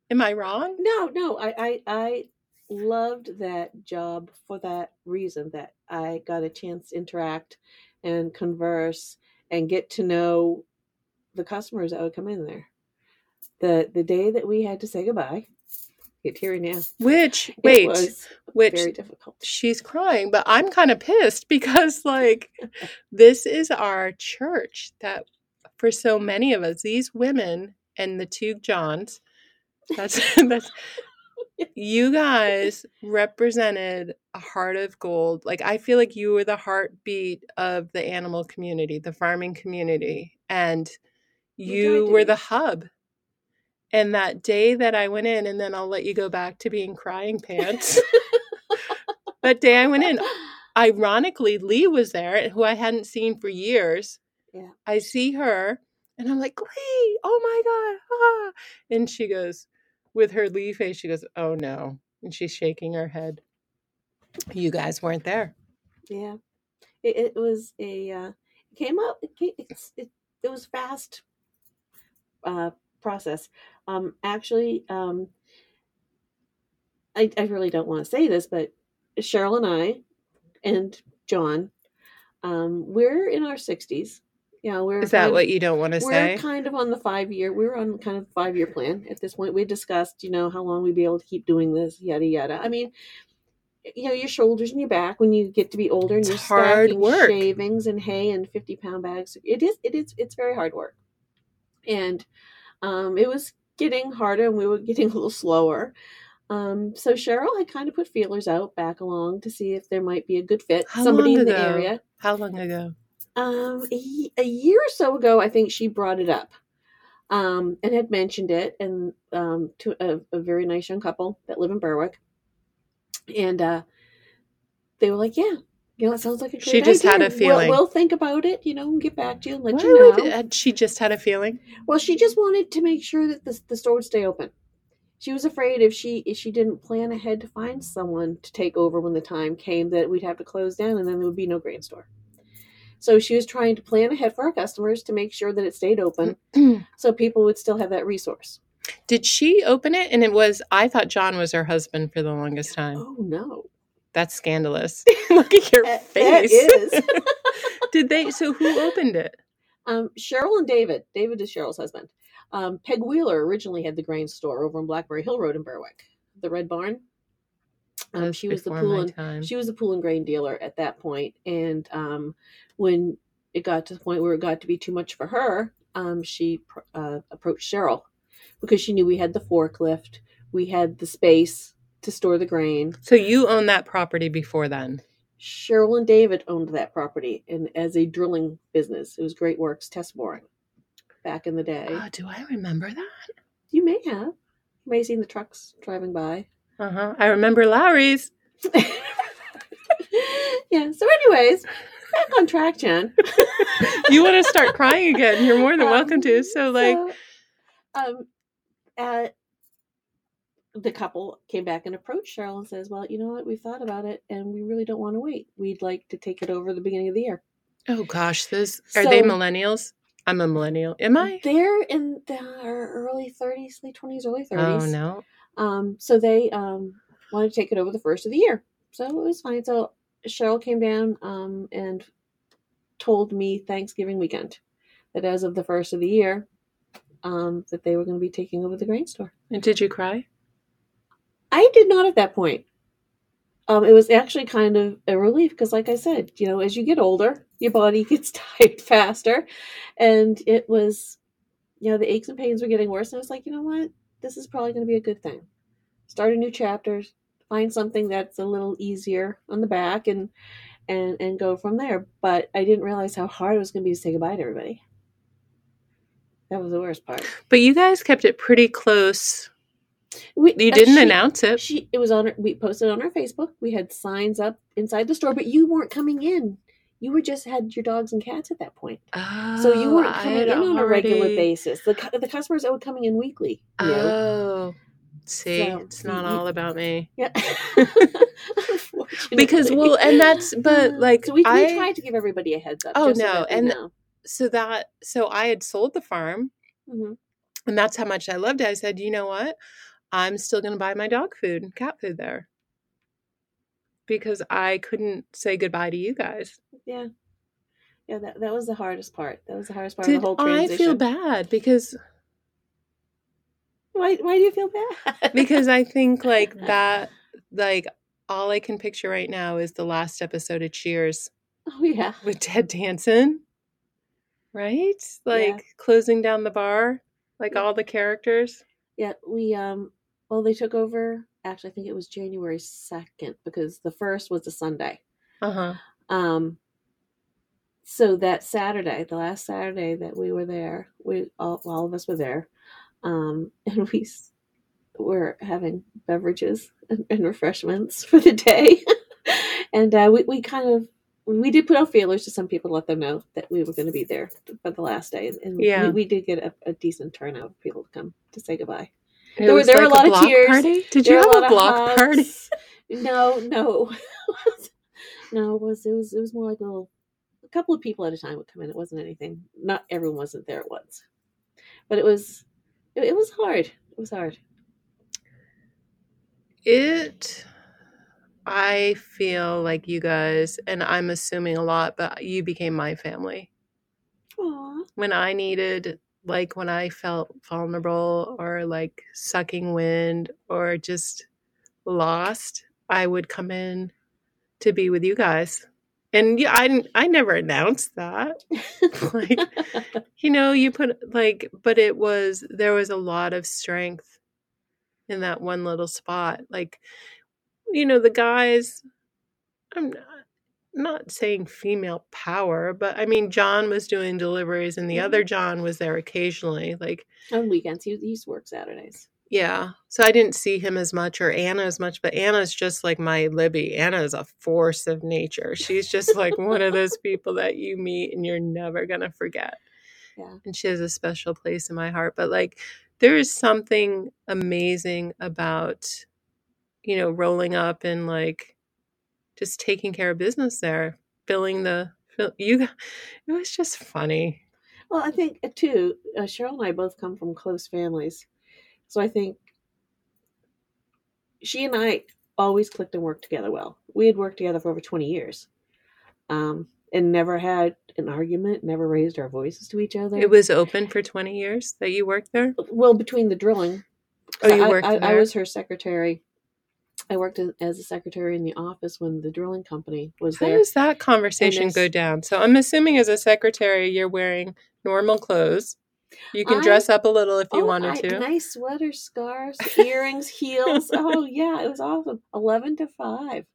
Am I wrong? No, no, I, I, I loved that job for that reason that I got a chance to interact and converse and get to know the customers that would come in there. The the day that we had to say goodbye, get teary now. Which it wait, was which very difficult. she's crying, but I'm kind of pissed because like this is our church that for so many of us, these women and the two Johns, that's that's you guys represented a heart of gold. Like I feel like you were the heartbeat of the animal community, the farming community, and you were the hub. And that day that I went in, and then I'll let you go back to being crying pants. that day I went in, ironically, Lee was there, who I hadn't seen for years. Yeah. I see her and I'm like, Lee, oh my God. Ah. And she goes, with her Lee face, she goes, oh no. And she's shaking her head. You guys weren't there. Yeah, it, it was a uh, it came up. It, came, it's, it it was fast uh, process. Um, actually, um, I I really don't want to say this, but Cheryl and I and John, um, we're in our sixties. You know, we're Is that kind- what you don't want to say? we're say? kind of on the five year. We're on kind of five year plan at this point. We discussed, you know, how long we'd be able to keep doing this, yada yada. I mean, you know, your shoulders and your back when you get to be older and It's you're hard work. shavings and hay and fifty pound bags. It is. It is. It's very hard work, and um, it was getting harder, and we were getting a little slower. Um, so Cheryl had kind of put feelers out back along to see if there might be a good fit, How somebody in the area. How long ago? Um, a, a year or so ago, I think she brought it up, um, and had mentioned it, and um, to a, a very nice young couple that live in Berwick, and uh, they were like, "Yeah, you know, it sounds like a great She just had idea. a feeling. We'll, we'll think about it, you know, and get back to you and let Why you know." would, had she just had a feeling? Well, she just wanted to make sure that the the store would stay open. She was afraid if she if she didn't plan ahead to find someone to take over when the time came that we'd have to close down and then there would be no grain store. So she was trying to plan ahead for our customers to make sure that it stayed open so people would still have that resource. Did she open it? And it was, I thought John was her husband for the longest time. Oh no. That's scandalous. Look at your That- face. that is. Did they? So who opened it? Um, Cheryl and David. David is Cheryl's husband. Um, Peg Wheeler originally had the grain store over on Blackberry Hill Road in Berwick, the Red Barn. Um, she was the pool and time. she was the Poulin grain dealer at that point, and um, when it got to the point where it got to be too much for her, um, she pr- uh, approached Cheryl because she knew we had the forklift, we had the space to store the grain. so you owned that property before then. Cheryl and David owned that property and as a drilling business. It was Great Works Test Boring back in the day. Oh, do I remember that? You may have. You may have seen the trucks driving by. Uh huh. I remember Lowry's. yeah. So, anyways, back on track, Jen. You want to start crying again? You're more than welcome to. So, like, so, um, uh, the couple came back and approached Cheryl and says, "Well, you know what? We've thought about it, and we really don't want to wait. We'd like to take it over the beginning of the year." oh gosh, this are they millennials? I'm a millennial. Am I? They're in their early thirties, late twenties, early thirties. Oh no. Um, so they um, wanted to take it over the first of the year. So it was fine. So Cheryl came down um, and told me Thanksgiving weekend that as of the first of the year, um, that they were going to be taking over the grain store. And did you cry? I did not at that point. Um, it was actually kind of a relief because, like I said, you know, as you get older, your body gets tired faster, and it was, you know, the aches and pains were getting worse. And I was like, you know what, this is probably going to be a good thing. Start a new chapter, find something that's a little easier on the back, and and and go from there. But I didn't realize how hard it was going to be to say goodbye to everybody. That was the worst part. But you guys kept it pretty close. We, You didn't she- announce it. She it was on we posted on our Facebook. We had signs up inside the store, but you weren't coming in. You were just had your dogs and cats at that point. oh, So you Oh, weren't coming in on a regular basis. The the customers that were coming in weekly. knew. Oh, see, So, it's not all about me. yeah. Because well, and that's but like so we, I we tried to give everybody a heads up. Oh, just so no, that and- know. so that so I had sold the farm, Mhm. and that's how much I loved it. I said, you know what, I'm still going to buy my dog food cat food there because I couldn't say goodbye to you guys. yeah, yeah. That that was the hardest part. That was the hardest part of the whole transition. I feel bad because Why why do you feel bad? because I think like that like all I can picture right now is the last episode of Cheers oh yeah. with Ted Danson. Right? Like Yeah. closing down the bar, like Yeah. all the characters. Yeah, we um well they took over actually I think it was January 2nd because the first was a Sunday. Uh-huh. Um so that Saturday, the last Saturday that we were there, we all, all of us were there. Um and we were having beverages and, and refreshments for the day. and uh we we kind of we did put out feelers to some people to let them know that we were going to be there for the last day, and, and Yeah. we, we did get a, a decent turnout of people to come to say goodbye. It There there were a like lot of block tears. Party? Did There you have a of block party? No, no, no. It was it was it was more like a little, a couple of people at a time would come in. It wasn't anything. Not everyone wasn't there at once, but it was it, it was hard. It was hard. It I feel like you guys and I'm assuming a lot, but you became my family. Aw. When I needed like when I felt vulnerable or like sucking wind or just lost, I would come in to be with you guys. And yeah, I I never announced that. Like, you know, you put like, but it was, there was a lot of strength in that one little spot. Like, you know, the guys, I'm not, not saying female power, but I mean, John was doing deliveries and the Mhm. other John was there occasionally. Like, On weekends, he, he used to work Saturdays. yeah. So I didn't see him as much or Anna as much, but Anna's just like my Libby. Anna is a force of nature. She's just like one of those people that you meet and you're never going to forget. Yeah. And she has a special place in my heart. But like, there is something amazing about, you know, rolling up and like just taking care of business there, filling the, fill, you, it was just funny. Well, I think uh, too. Uh, Cheryl and I both come from close families, so I think she and I always clicked and worked together well. We had worked together for over twenty years, um, and never had an argument, never raised our voices to each other. It was open for 20 years that you worked there? well between the drilling. Oh, you I- worked I, I, was her secretary. I worked as a secretary in the office when the drilling company was How there. does that conversation go down? So I'm assuming as a secretary, you're wearing normal clothes. You can I- dress up a little if you Oh, wanted I- to. Nice sweater, scarves, earrings, heels. Oh yeah, it was awesome. Eleven to five.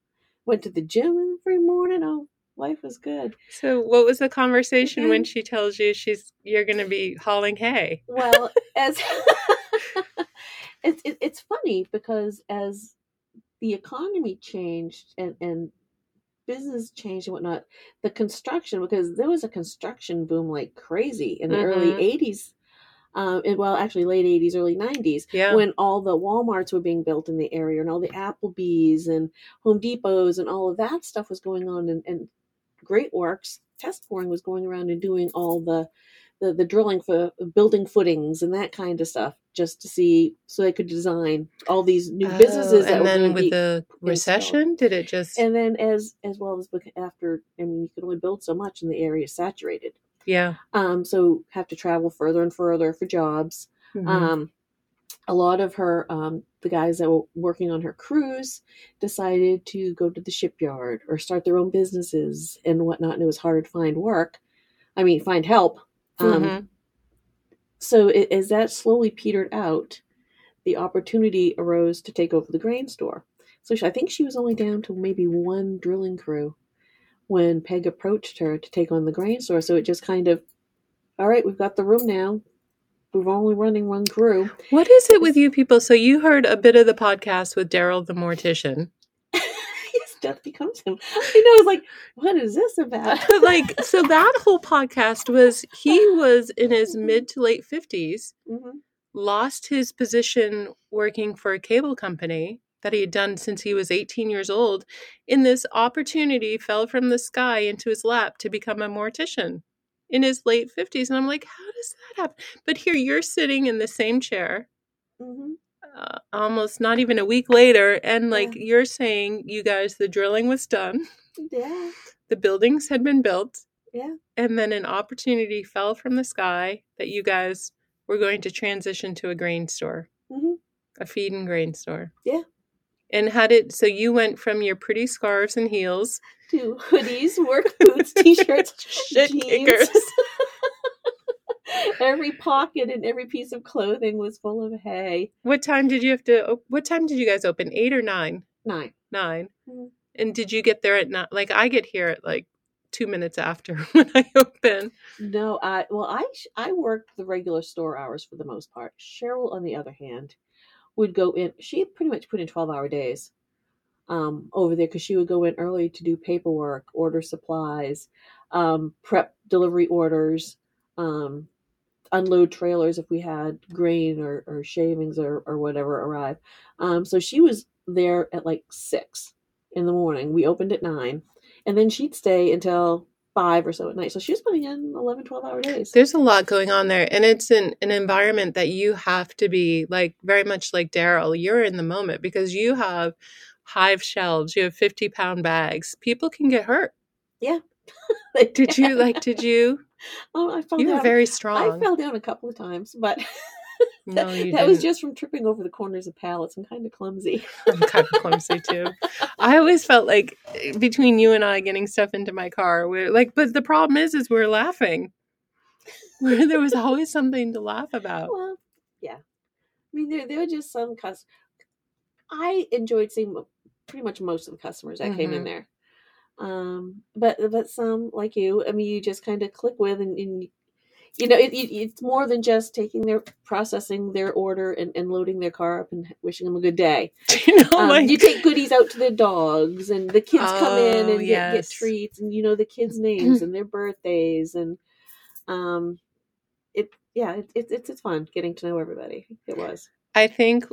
Went to the gym every morning. Oh, life was good. So what was the conversation when she tells you she's you're going to be hauling hay? Well, as it's it, it's funny because as the economy changed and and business changed and whatnot, the construction because there was a construction boom like crazy in the early Mhm. '80s. Um, and well, actually, late '80s, early '90s, Yeah. when all the WalMarts were being built in the area, and all the Applebee's and Home Depots and all of that stuff was going on, and, and Great Works Test Boring was going around and doing all the, the the drilling for building footings and that kind of stuff, just to see so they could design all these new businesses. Oh, that and then with the recession, did it just and then as as well as after, I mean, you can only build so much, and the area is saturated. yeah. Um, so have to travel further and further for jobs. Mhm. Um, a lot of her, um, the guys that were working on her crews, decided to go to the shipyard or start their own businesses and whatnot. And it was harder to find work. I mean, find help. Um, Mhm. So it, as that slowly petered out, the opportunity arose to take over the grain store. So she, I think she was only down to maybe one drilling crew when Peg approached her to take on the grain store. So it just kind of, all right, we've got the room now. We're only running one crew. What is it with you people? So you heard a bit of the podcast with Daryl the mortician. Death becomes him. I know. I was like, what is this about? Like so that whole podcast was he was in his mid to late 50s, Mhm. lost his position working for a cable company that he had done since he was 18 years old, In this opportunity fell from the sky into his lap to become a mortician in his late 50s. And I'm like, how does that happen? But here you're sitting in the same chair Mhm. Uh, almost not even a week later, and like Yeah. you're saying, you guys, the drilling was done, Yeah. the buildings had been built, Yeah. and then an opportunity fell from the sky that you guys were going to transition to a grain store, hmm a feed and grain store. Yeah. And had it so you went from your pretty scarves and heels, To hoodies, work boots, t-shirts, shit jeans. kickers. Every pocket and every piece of clothing was full of hay. What time did you have to? What time did you guys open? Eight or nine? Nine. 9 Mhm. And did you get there at nine? Like I get here at like two minutes after when I open. No, I well, I I worked the regular store hours for the most part. Cheryl, on the other hand, would go in. She pretty much put in twelve hour days um, over there because she would go in early to do paperwork, order supplies, um, prep delivery orders, um, unload trailers if we had grain or, or shavings or, or whatever arrive. Um, so she was there at like six in the morning. We opened at nine, and then she'd stay until five or so at night. So she was putting in 11, 12 hour days. There's a lot going on there, and it's an an environment that you have to be like very much like Daryl. You're in the moment because you have hive shelves, you have 50 pound bags. People can get hurt. Yeah. did you like? Did you? Oh, I fell You were down. very I fell down a couple of times, but No, that, was just from tripping over the corners of pallets. I'm kind of clumsy. I'm kind of clumsy too. I always felt like eh, between you and I getting stuff into my car, we're like, but the problem is, is we're laughing. Where there was always something to laugh about. Well, yeah. I mean, there, there were just some customers. I enjoyed seeing pretty much most of the customers that came in Mhm. there. Um, but but some like you, I mean, you just kind of click with, and, and you know, it, it, it's more than just taking their processing their order and, and loading their car up and wishing them a good day. you know, Um, like you take goodies out to the dogs, and the kids come in Oh, and get, get yes. treats, and you know the kids' names and their birthdays, and um, it yeah, it, it, it's it's fun getting to know everybody. It was. I think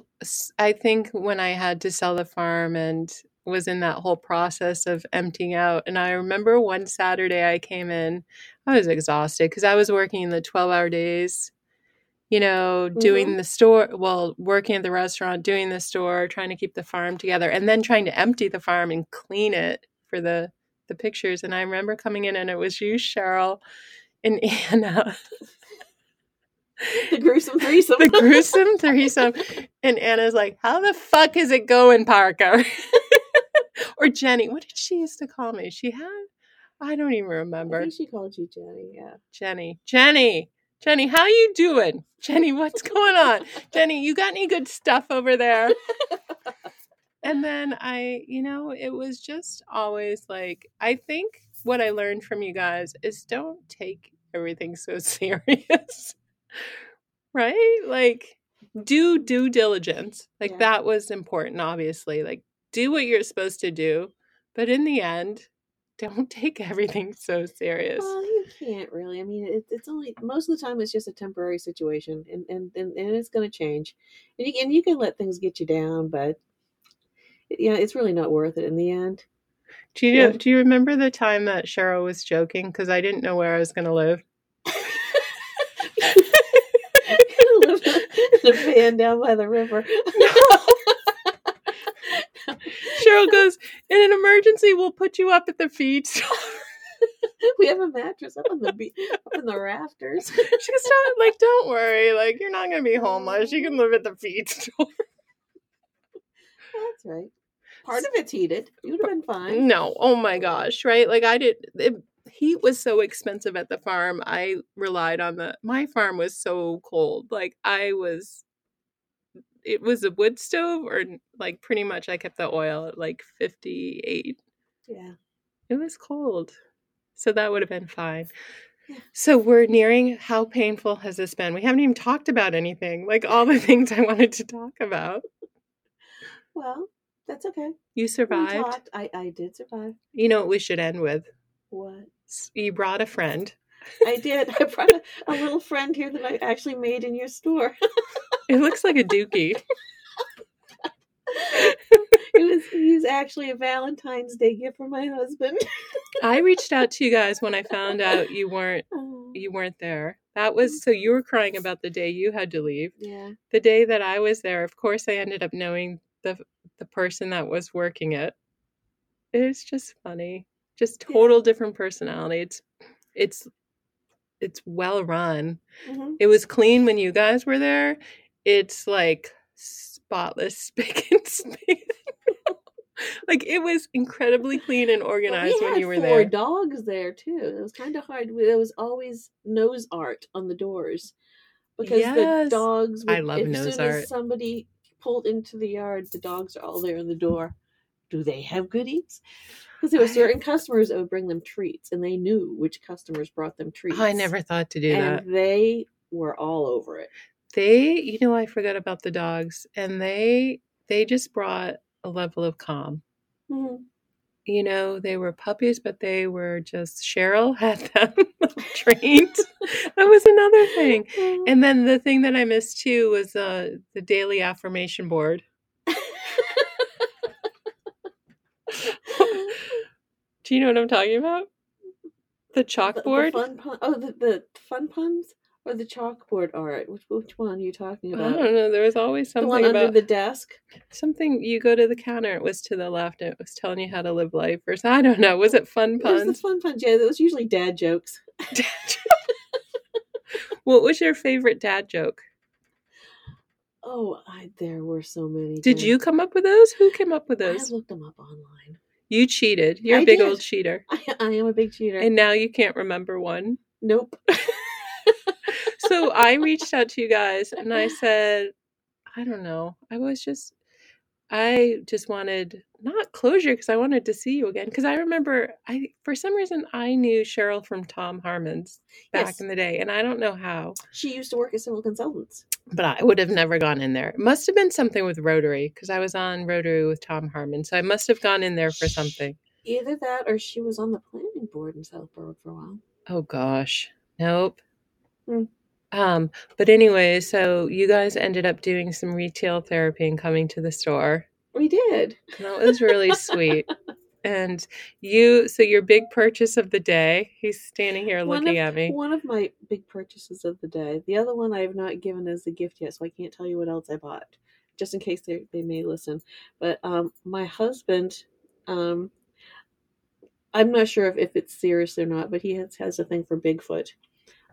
I think when I had to sell the farm and was in that whole process of emptying out and I remember one Saturday I came in I was exhausted cuz I was working in the 12-hour days you know doing mm-hmm. the store well working at the restaurant doing the store trying to keep the farm together and then trying to empty the farm and clean it for the the pictures, and I remember coming in and it was you, Cheryl, and Anna. The gruesome threesome. the gruesome threesome. And Anna's like, How the fuck is it going, Parker? or Jenny. What did she used to call me? She had, I don't even I remember. think she called you Jenny. Yeah. Jenny. Jenny. Jenny, how you doing? Jenny, what's going on? Jenny, you got any good stuff over there? And then I, you know, it was just always like, I think what I learned from you guys is don't take everything so serious. right? Like, do due diligence. Like, Yeah. that was important, obviously. Like, do what you're supposed to do. But in the end, don't take everything so serious. Well, you can't really. I mean, it, it's only most of the time it's just a temporary situation, and and and, and it's going to change. And you can you can let things get you down, but yeah, it's really not worth it in the end. Do you Yeah. do you remember the time that Cheryl was joking because I didn't know where I was going to live? Live in a van down by the river. Cheryl goes, "In an emergency, we'll put you up at the feed store." we have a mattress up on the be- up in the rafters. She goes, "Don't like, don't worry. Like, you're not going to be homeless. You can live at the feed store." That's right. Part of it's heated. You'd have been fine. No, oh my gosh, right? Like, I did. It, heat was so expensive at the farm. I relied on the. My farm was so cold. Like, I was. It was a wood stove, or like pretty much. I kept the oil at like fifty eight. Yeah. It was cold. So that would have been fine. Yeah. So we're nearing how painful has this been? We haven't even talked about anything. Like all the things I wanted to talk about. Well, that's okay. You survived. I I did survive. You know what we should end with? What? You brought a friend. I did. I brought a, a little friend here that I actually made in your store. It looks like a dookie. it was he was actually a Valentine's Day gift for my husband. I reached out to you guys when I found out you weren't Oh, you weren't there. That was so you were crying about the day you had to leave. yeah. The day that I was there, of course I ended up knowing the the person that was working it. It's just funny. Just Yeah. total different personality. It's it's it's well run. hmm It was clean when you guys were there. It's like spotless spick and span. like it was incredibly clean and Well, organized we when you were four there. dogs there too. It was kind of hard. There was always nose art on the doors because Yes. the dogs. Would, I love as nose soon as art. somebody pulled into the yard, the dogs are all there in the door. Do they have goodies? Because there were certain customers that would bring them treats, and they knew which customers brought them oh, treats. I never thought to do that. and they were all over it. They, you know, I forgot about the dogs and they they just brought a level of calm. Mhm. You know, they were puppies, but they were just Cheryl had them trained. that was another thing. And then the thing that I missed too was uh, the daily affirmation board. Do you know what I'm talking about? The The- chalkboard? The fun pun- oh, the, the fun puns or the chalkboard art? Which which one are you talking about? I don't know. There was always something The one under the desk. something. You go to the counter. It was to the left. And it was telling you how to live life, or I don't know. Was it fun There's the puns? fun puns. Yeah, that was usually dad jokes. what was your favorite dad joke? Oh, I, there were so many. Did you come up with those? Who came up with those? I looked them up online. You cheated. You're a I big did. old cheater. I, I am a big cheater. And now you can't remember one. nope. So I reached out to you guys and I said, I don't know. I was just, I just wanted not closure because I wanted to see you again. Because I remember, I for some reason I knew Cheryl from Tom Harmon's back Yes. in the day, and I don't know how, She used to work at Civil Consultants. but I would have never gone in there. It must have been something with Rotary because I was on Rotary with Tom Harmon, so I must have gone in there for something. Either that or she was on the planning board in South Berwick for a while. Oh gosh. Nope. Hmm. Um, but anyway, so you guys ended up doing some retail therapy and coming to the store. We did. And That was really sweet. And you, so your big purchase of the day, he's standing here One looking of- at me. One of my big purchases of the day. The other one I have not given as a gift yet, so I can't tell you what else I bought, just in case they, they may listen. But um, my husband, um, I'm not sure if, if it's serious or not, but he has, has a thing for Bigfoot.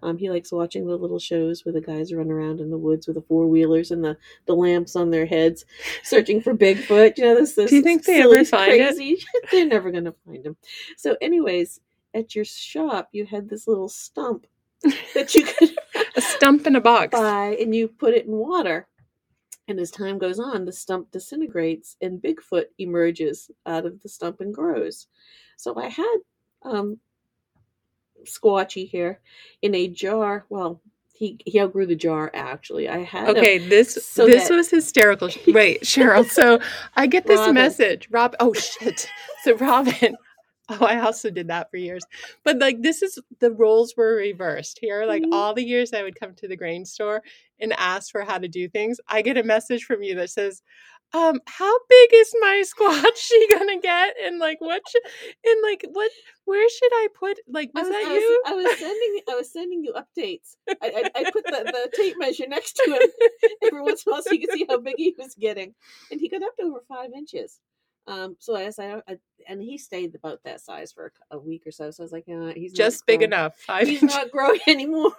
Um, he likes watching the little shows where the guys run around in the woods with the four wheelers and the, the lamps on their heads, searching for Bigfoot. You know, this, this Do you think they silly, ever find it? crazy. They're never going to find him. So, anyways, at your shop, you had this little stump that you could A stump in a box. buy, and you put it in water. And as time goes on, the stump disintegrates, and Bigfoot emerges out of the stump and grows. So I had um, Squatchy here in a jar. Well, he he outgrew the jar. Actually, I had him- Okay, this so this that- was hysterical. Wait, Cheryl. So I get this Robin. message. Rob. Oh shit. So Robin. Oh, I also did that for years. But like this is the roles were reversed here. Like Mhm. all the years I would come to the grain store and ask for how to do things, I get a message from you that says, um, how big is my squatchy gonna get? And like what should and like what where should I put like I was, was, that I was, you? I was sending I was sending you updates. I, I, I put the, the tape measure next to him every once in a while so you could see how big he was getting, and he got up to over five inches. Um, so I, I, I and he stayed about that size for a, a week or so. So I was like, yeah, he's Just big growing- enough. Five He's inches. not growing anymore.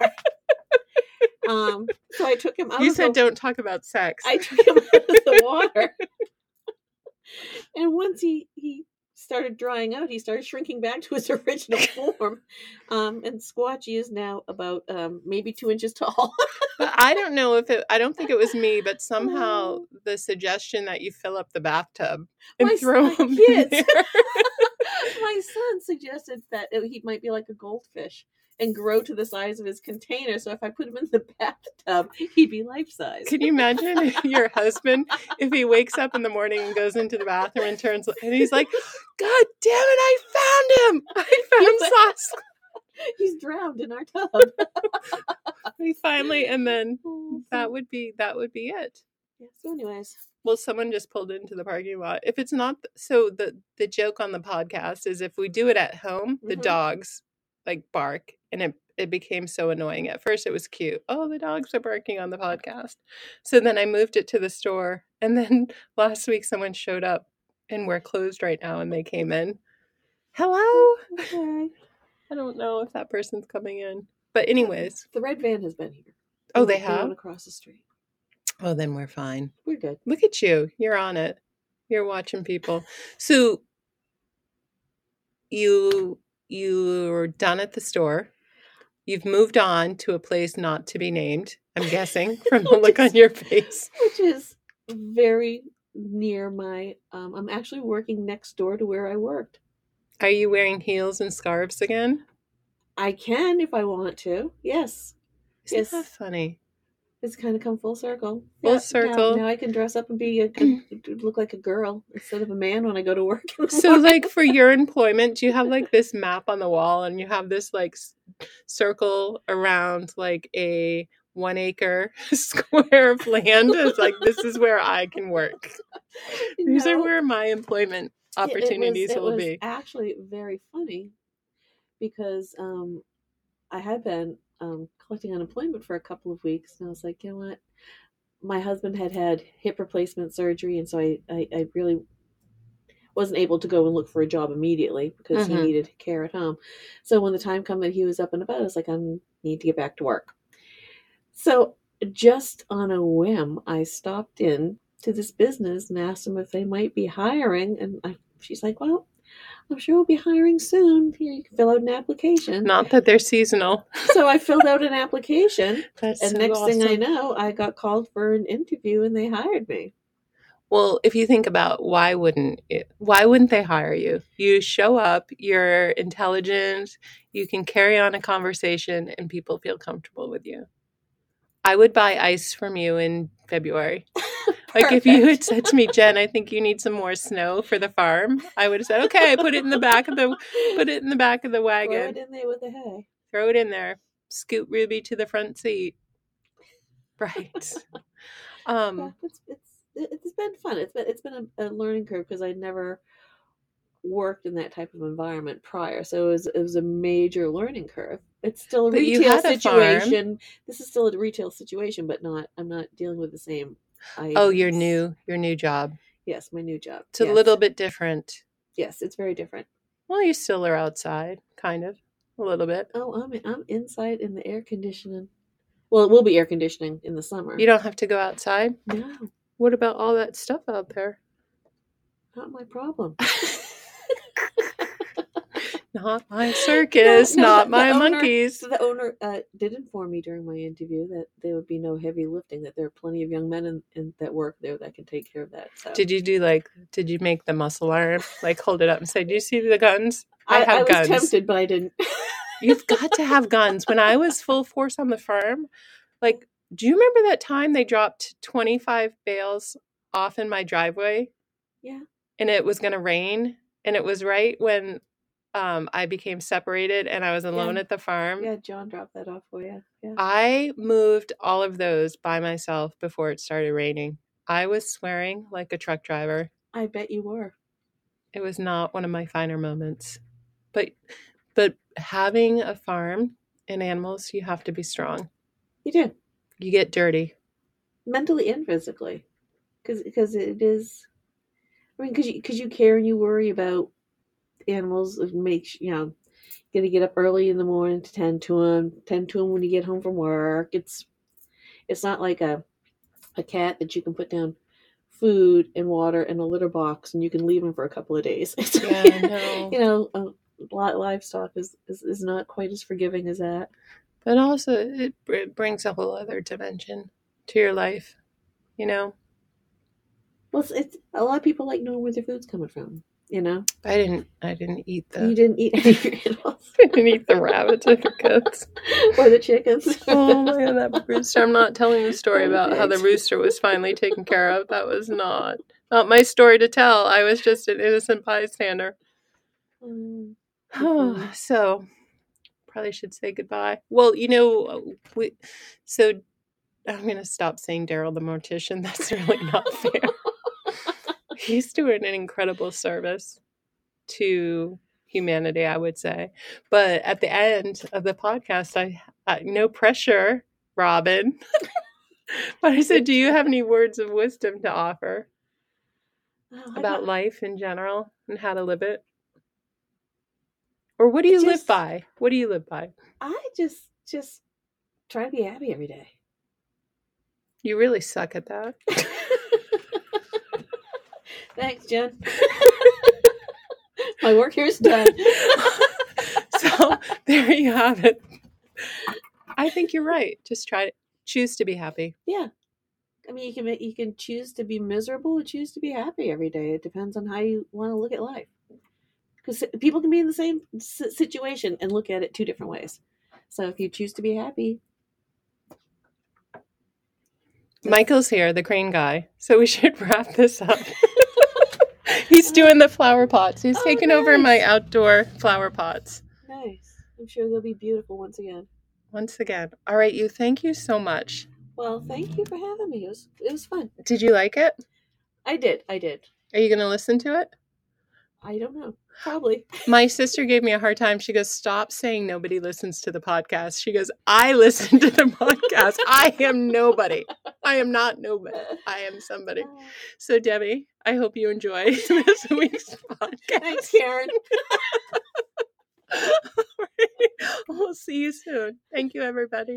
Um, so I took him out. You said the, don't talk about sex. I took him out of the water, and once he he started drying out, he started shrinking back to his original form. Um, and Squatchy is now about um, maybe two inches tall. But I don't know if it, I don't think it was me, but somehow Oh. the suggestion that you fill up the bathtub and My throw my kids. there. My son suggested that it- he might be like a goldfish and grow to the size of his container. So if I put him in the bathtub, he'd be life size. Can you imagine your husband, if he wakes up in the morning and goes into the bathroom and turns, and he's like, God damn it, I found him! I found Sauce. He's drowned in our tub. We finally, and then Oh, that would be, that would be it. yeah, so anyways, Well, someone just pulled into the parking lot. If it's not so, the the joke on the podcast is if we do it at home, the Mhm. dogs like bark, and it it became so annoying. At first, it was cute. Oh, the dogs are barking on the podcast. So then I moved it to the store, and then last week someone showed up, and we're closed right now, and they came in. Hello. okay. I don't know if that person's coming in, but anyways. The red van has been here. Oh, The they one- the one have. across the street. Oh, then we're fine. We're good. Look at you. You're on it. You're watching people. So you you're done at the store. You've moved on to a place not to be named. I'm guessing from the look on your face. Which is very near my. Um, I'm actually working next door to where I worked. Are you wearing heels and scarves again? I can if I want to. Yes. Isn't Yes. that funny? It's kind of come full circle. Full now- circle. Now, I can dress up and be a, look like a girl instead of a man when I go to work. So morning. like for your employment, do you have like this map on the wall and you have this like s- circle around like a one acre square of land? It's like this is where I can work. These are where my employment It- it was- opportunities it will was be. Actually, very funny because um, I had been um, collecting unemployment for a couple of weeks, and I was like, you know what? My husband had had hip replacement surgery, and so I, I, I really wasn't able to go and look for a job immediately because he needed care at home. So when the time came that he was up and about, I was like, I need to get back to work. So just on a whim, I stopped in to this business and asked them if they might be hiring. And I, she's like, "Well, I'm sure we'll be hiring soon. Here, you can fill out an application." Not that they're seasonal. So I filled out an application, That's and so next thing I know, I got called for an interview, and they hired me. Well, if you think about why wouldn't it, why wouldn't they hire you? You show up, you're intelligent, you can carry on a conversation, and people feel comfortable with you. I would buy ice from you in February. Like if you had said to me, Jen, I think you need some more snow for the farm, I would have said, okay, put it in the back of the put it in the back of the wagon. Throw it in there with the hay. throw it in there, scoot Ruby to the front seat. Right. Yeah, Um, it's it's it's been fun. It's been it's been a, a learning curve because I never worked in that type of environment prior, so it was it was a major learning curve. It's still a retail had a situation. This is still a retail situation, but not. I'm not dealing with the same. Oh, your new your new job. Yes, my new job. It's a little bit different. Yes, it's very different. Well, you still are outside, kind of, a little bit. Oh, I'm I'm inside in the air conditioning. Well, it will be air conditioning in the summer. You don't have to go outside. no, What about all that stuff out there? not my problem. Not my circus, No, no, not my owner- monkeys. The owner uh, did inform me during my interview that there would be no heavy lifting. That there are plenty of young men in, in, that work there that can take care of that. So Did you do like? Did you make the muscle arm? Like hold it up and say, "Do you see the guns? I I, have I was guns." tempted, but I didn't. You've got to have guns. When I was full force on the farm, like, do you remember that time they dropped twenty five bales off in my driveway? yeah. and it was going to rain and it was right when um, i became separated and i was alone Yeah. at the farm Yeah, John dropped that off for you. Yeah. i moved all of those by myself before it started raining i was swearing like a truck driver I bet you were. it was not one of my finer moments but but having a farm and animals you have to be strong You do you get dirty mentally and physically, because because it is. I mean, because you because you care and you worry about animals. It makes you know, gotta get up early in the morning to tend to them. Tend to them when you get home from work. It's it's not like a a cat that you can put down food and water in a litter box and you can leave them for a couple of days. Yeah, no. you know, uh, li- livestock is, is is not quite as forgiving as that. but also it, it brings a whole other dimension to your life you know Well, it's, it's a lot of people like knowing where their food's coming from. You know, i didn't i didn't eat the you didn't eat any of your I didn't eat the rabbits or the or the chickens. Oh my god, that rooster! I'm not telling the story Oh, about how the rooster was finally taken care of. That was not not my story to tell. I was just an innocent bystander. Um, Oh, so probably should say goodbye. Well, you know, we so I'm gonna stop saying Daryl the mortician. That's really not fair. He's doing an incredible service to humanity, I would say. But at the end of the podcast, I, I no pressure, Robin. but I said, do you have any words of wisdom to offer oh, about life in general and how to live it? Or what do you live by? What do you live by? I just just try to be happy every day. You really suck at that. Thanks, Jen. My work here is done. so there you have it. I think you're right. Just try to choose to be happy. yeah. I mean, you can you can choose to be miserable or choose to be happy every day. It depends on how you want to look at life. Because people can be in the same situation and look at it two different ways. So if you choose to be happy, Michael's here, the crane guy. So we should wrap this up. Doing the flower pots. He's Oh, taking over my outdoor flower pots. nice. I'm sure they'll be beautiful once again. Once again. All right, you. Thank you so much. Well, thank you for having me. It was it was fun. Did you like it? I did. I did. Are you going to listen to it? I don't know. Probably. My sister gave me a hard time. She goes, Stop saying nobody listens to the podcast. She goes, I listen to the podcast. I am nobody. I am not nobody. I am somebody. So, Debbie, I hope you enjoy this week's podcast. Thanks, Karen. we'll see you soon. Thank you, everybody.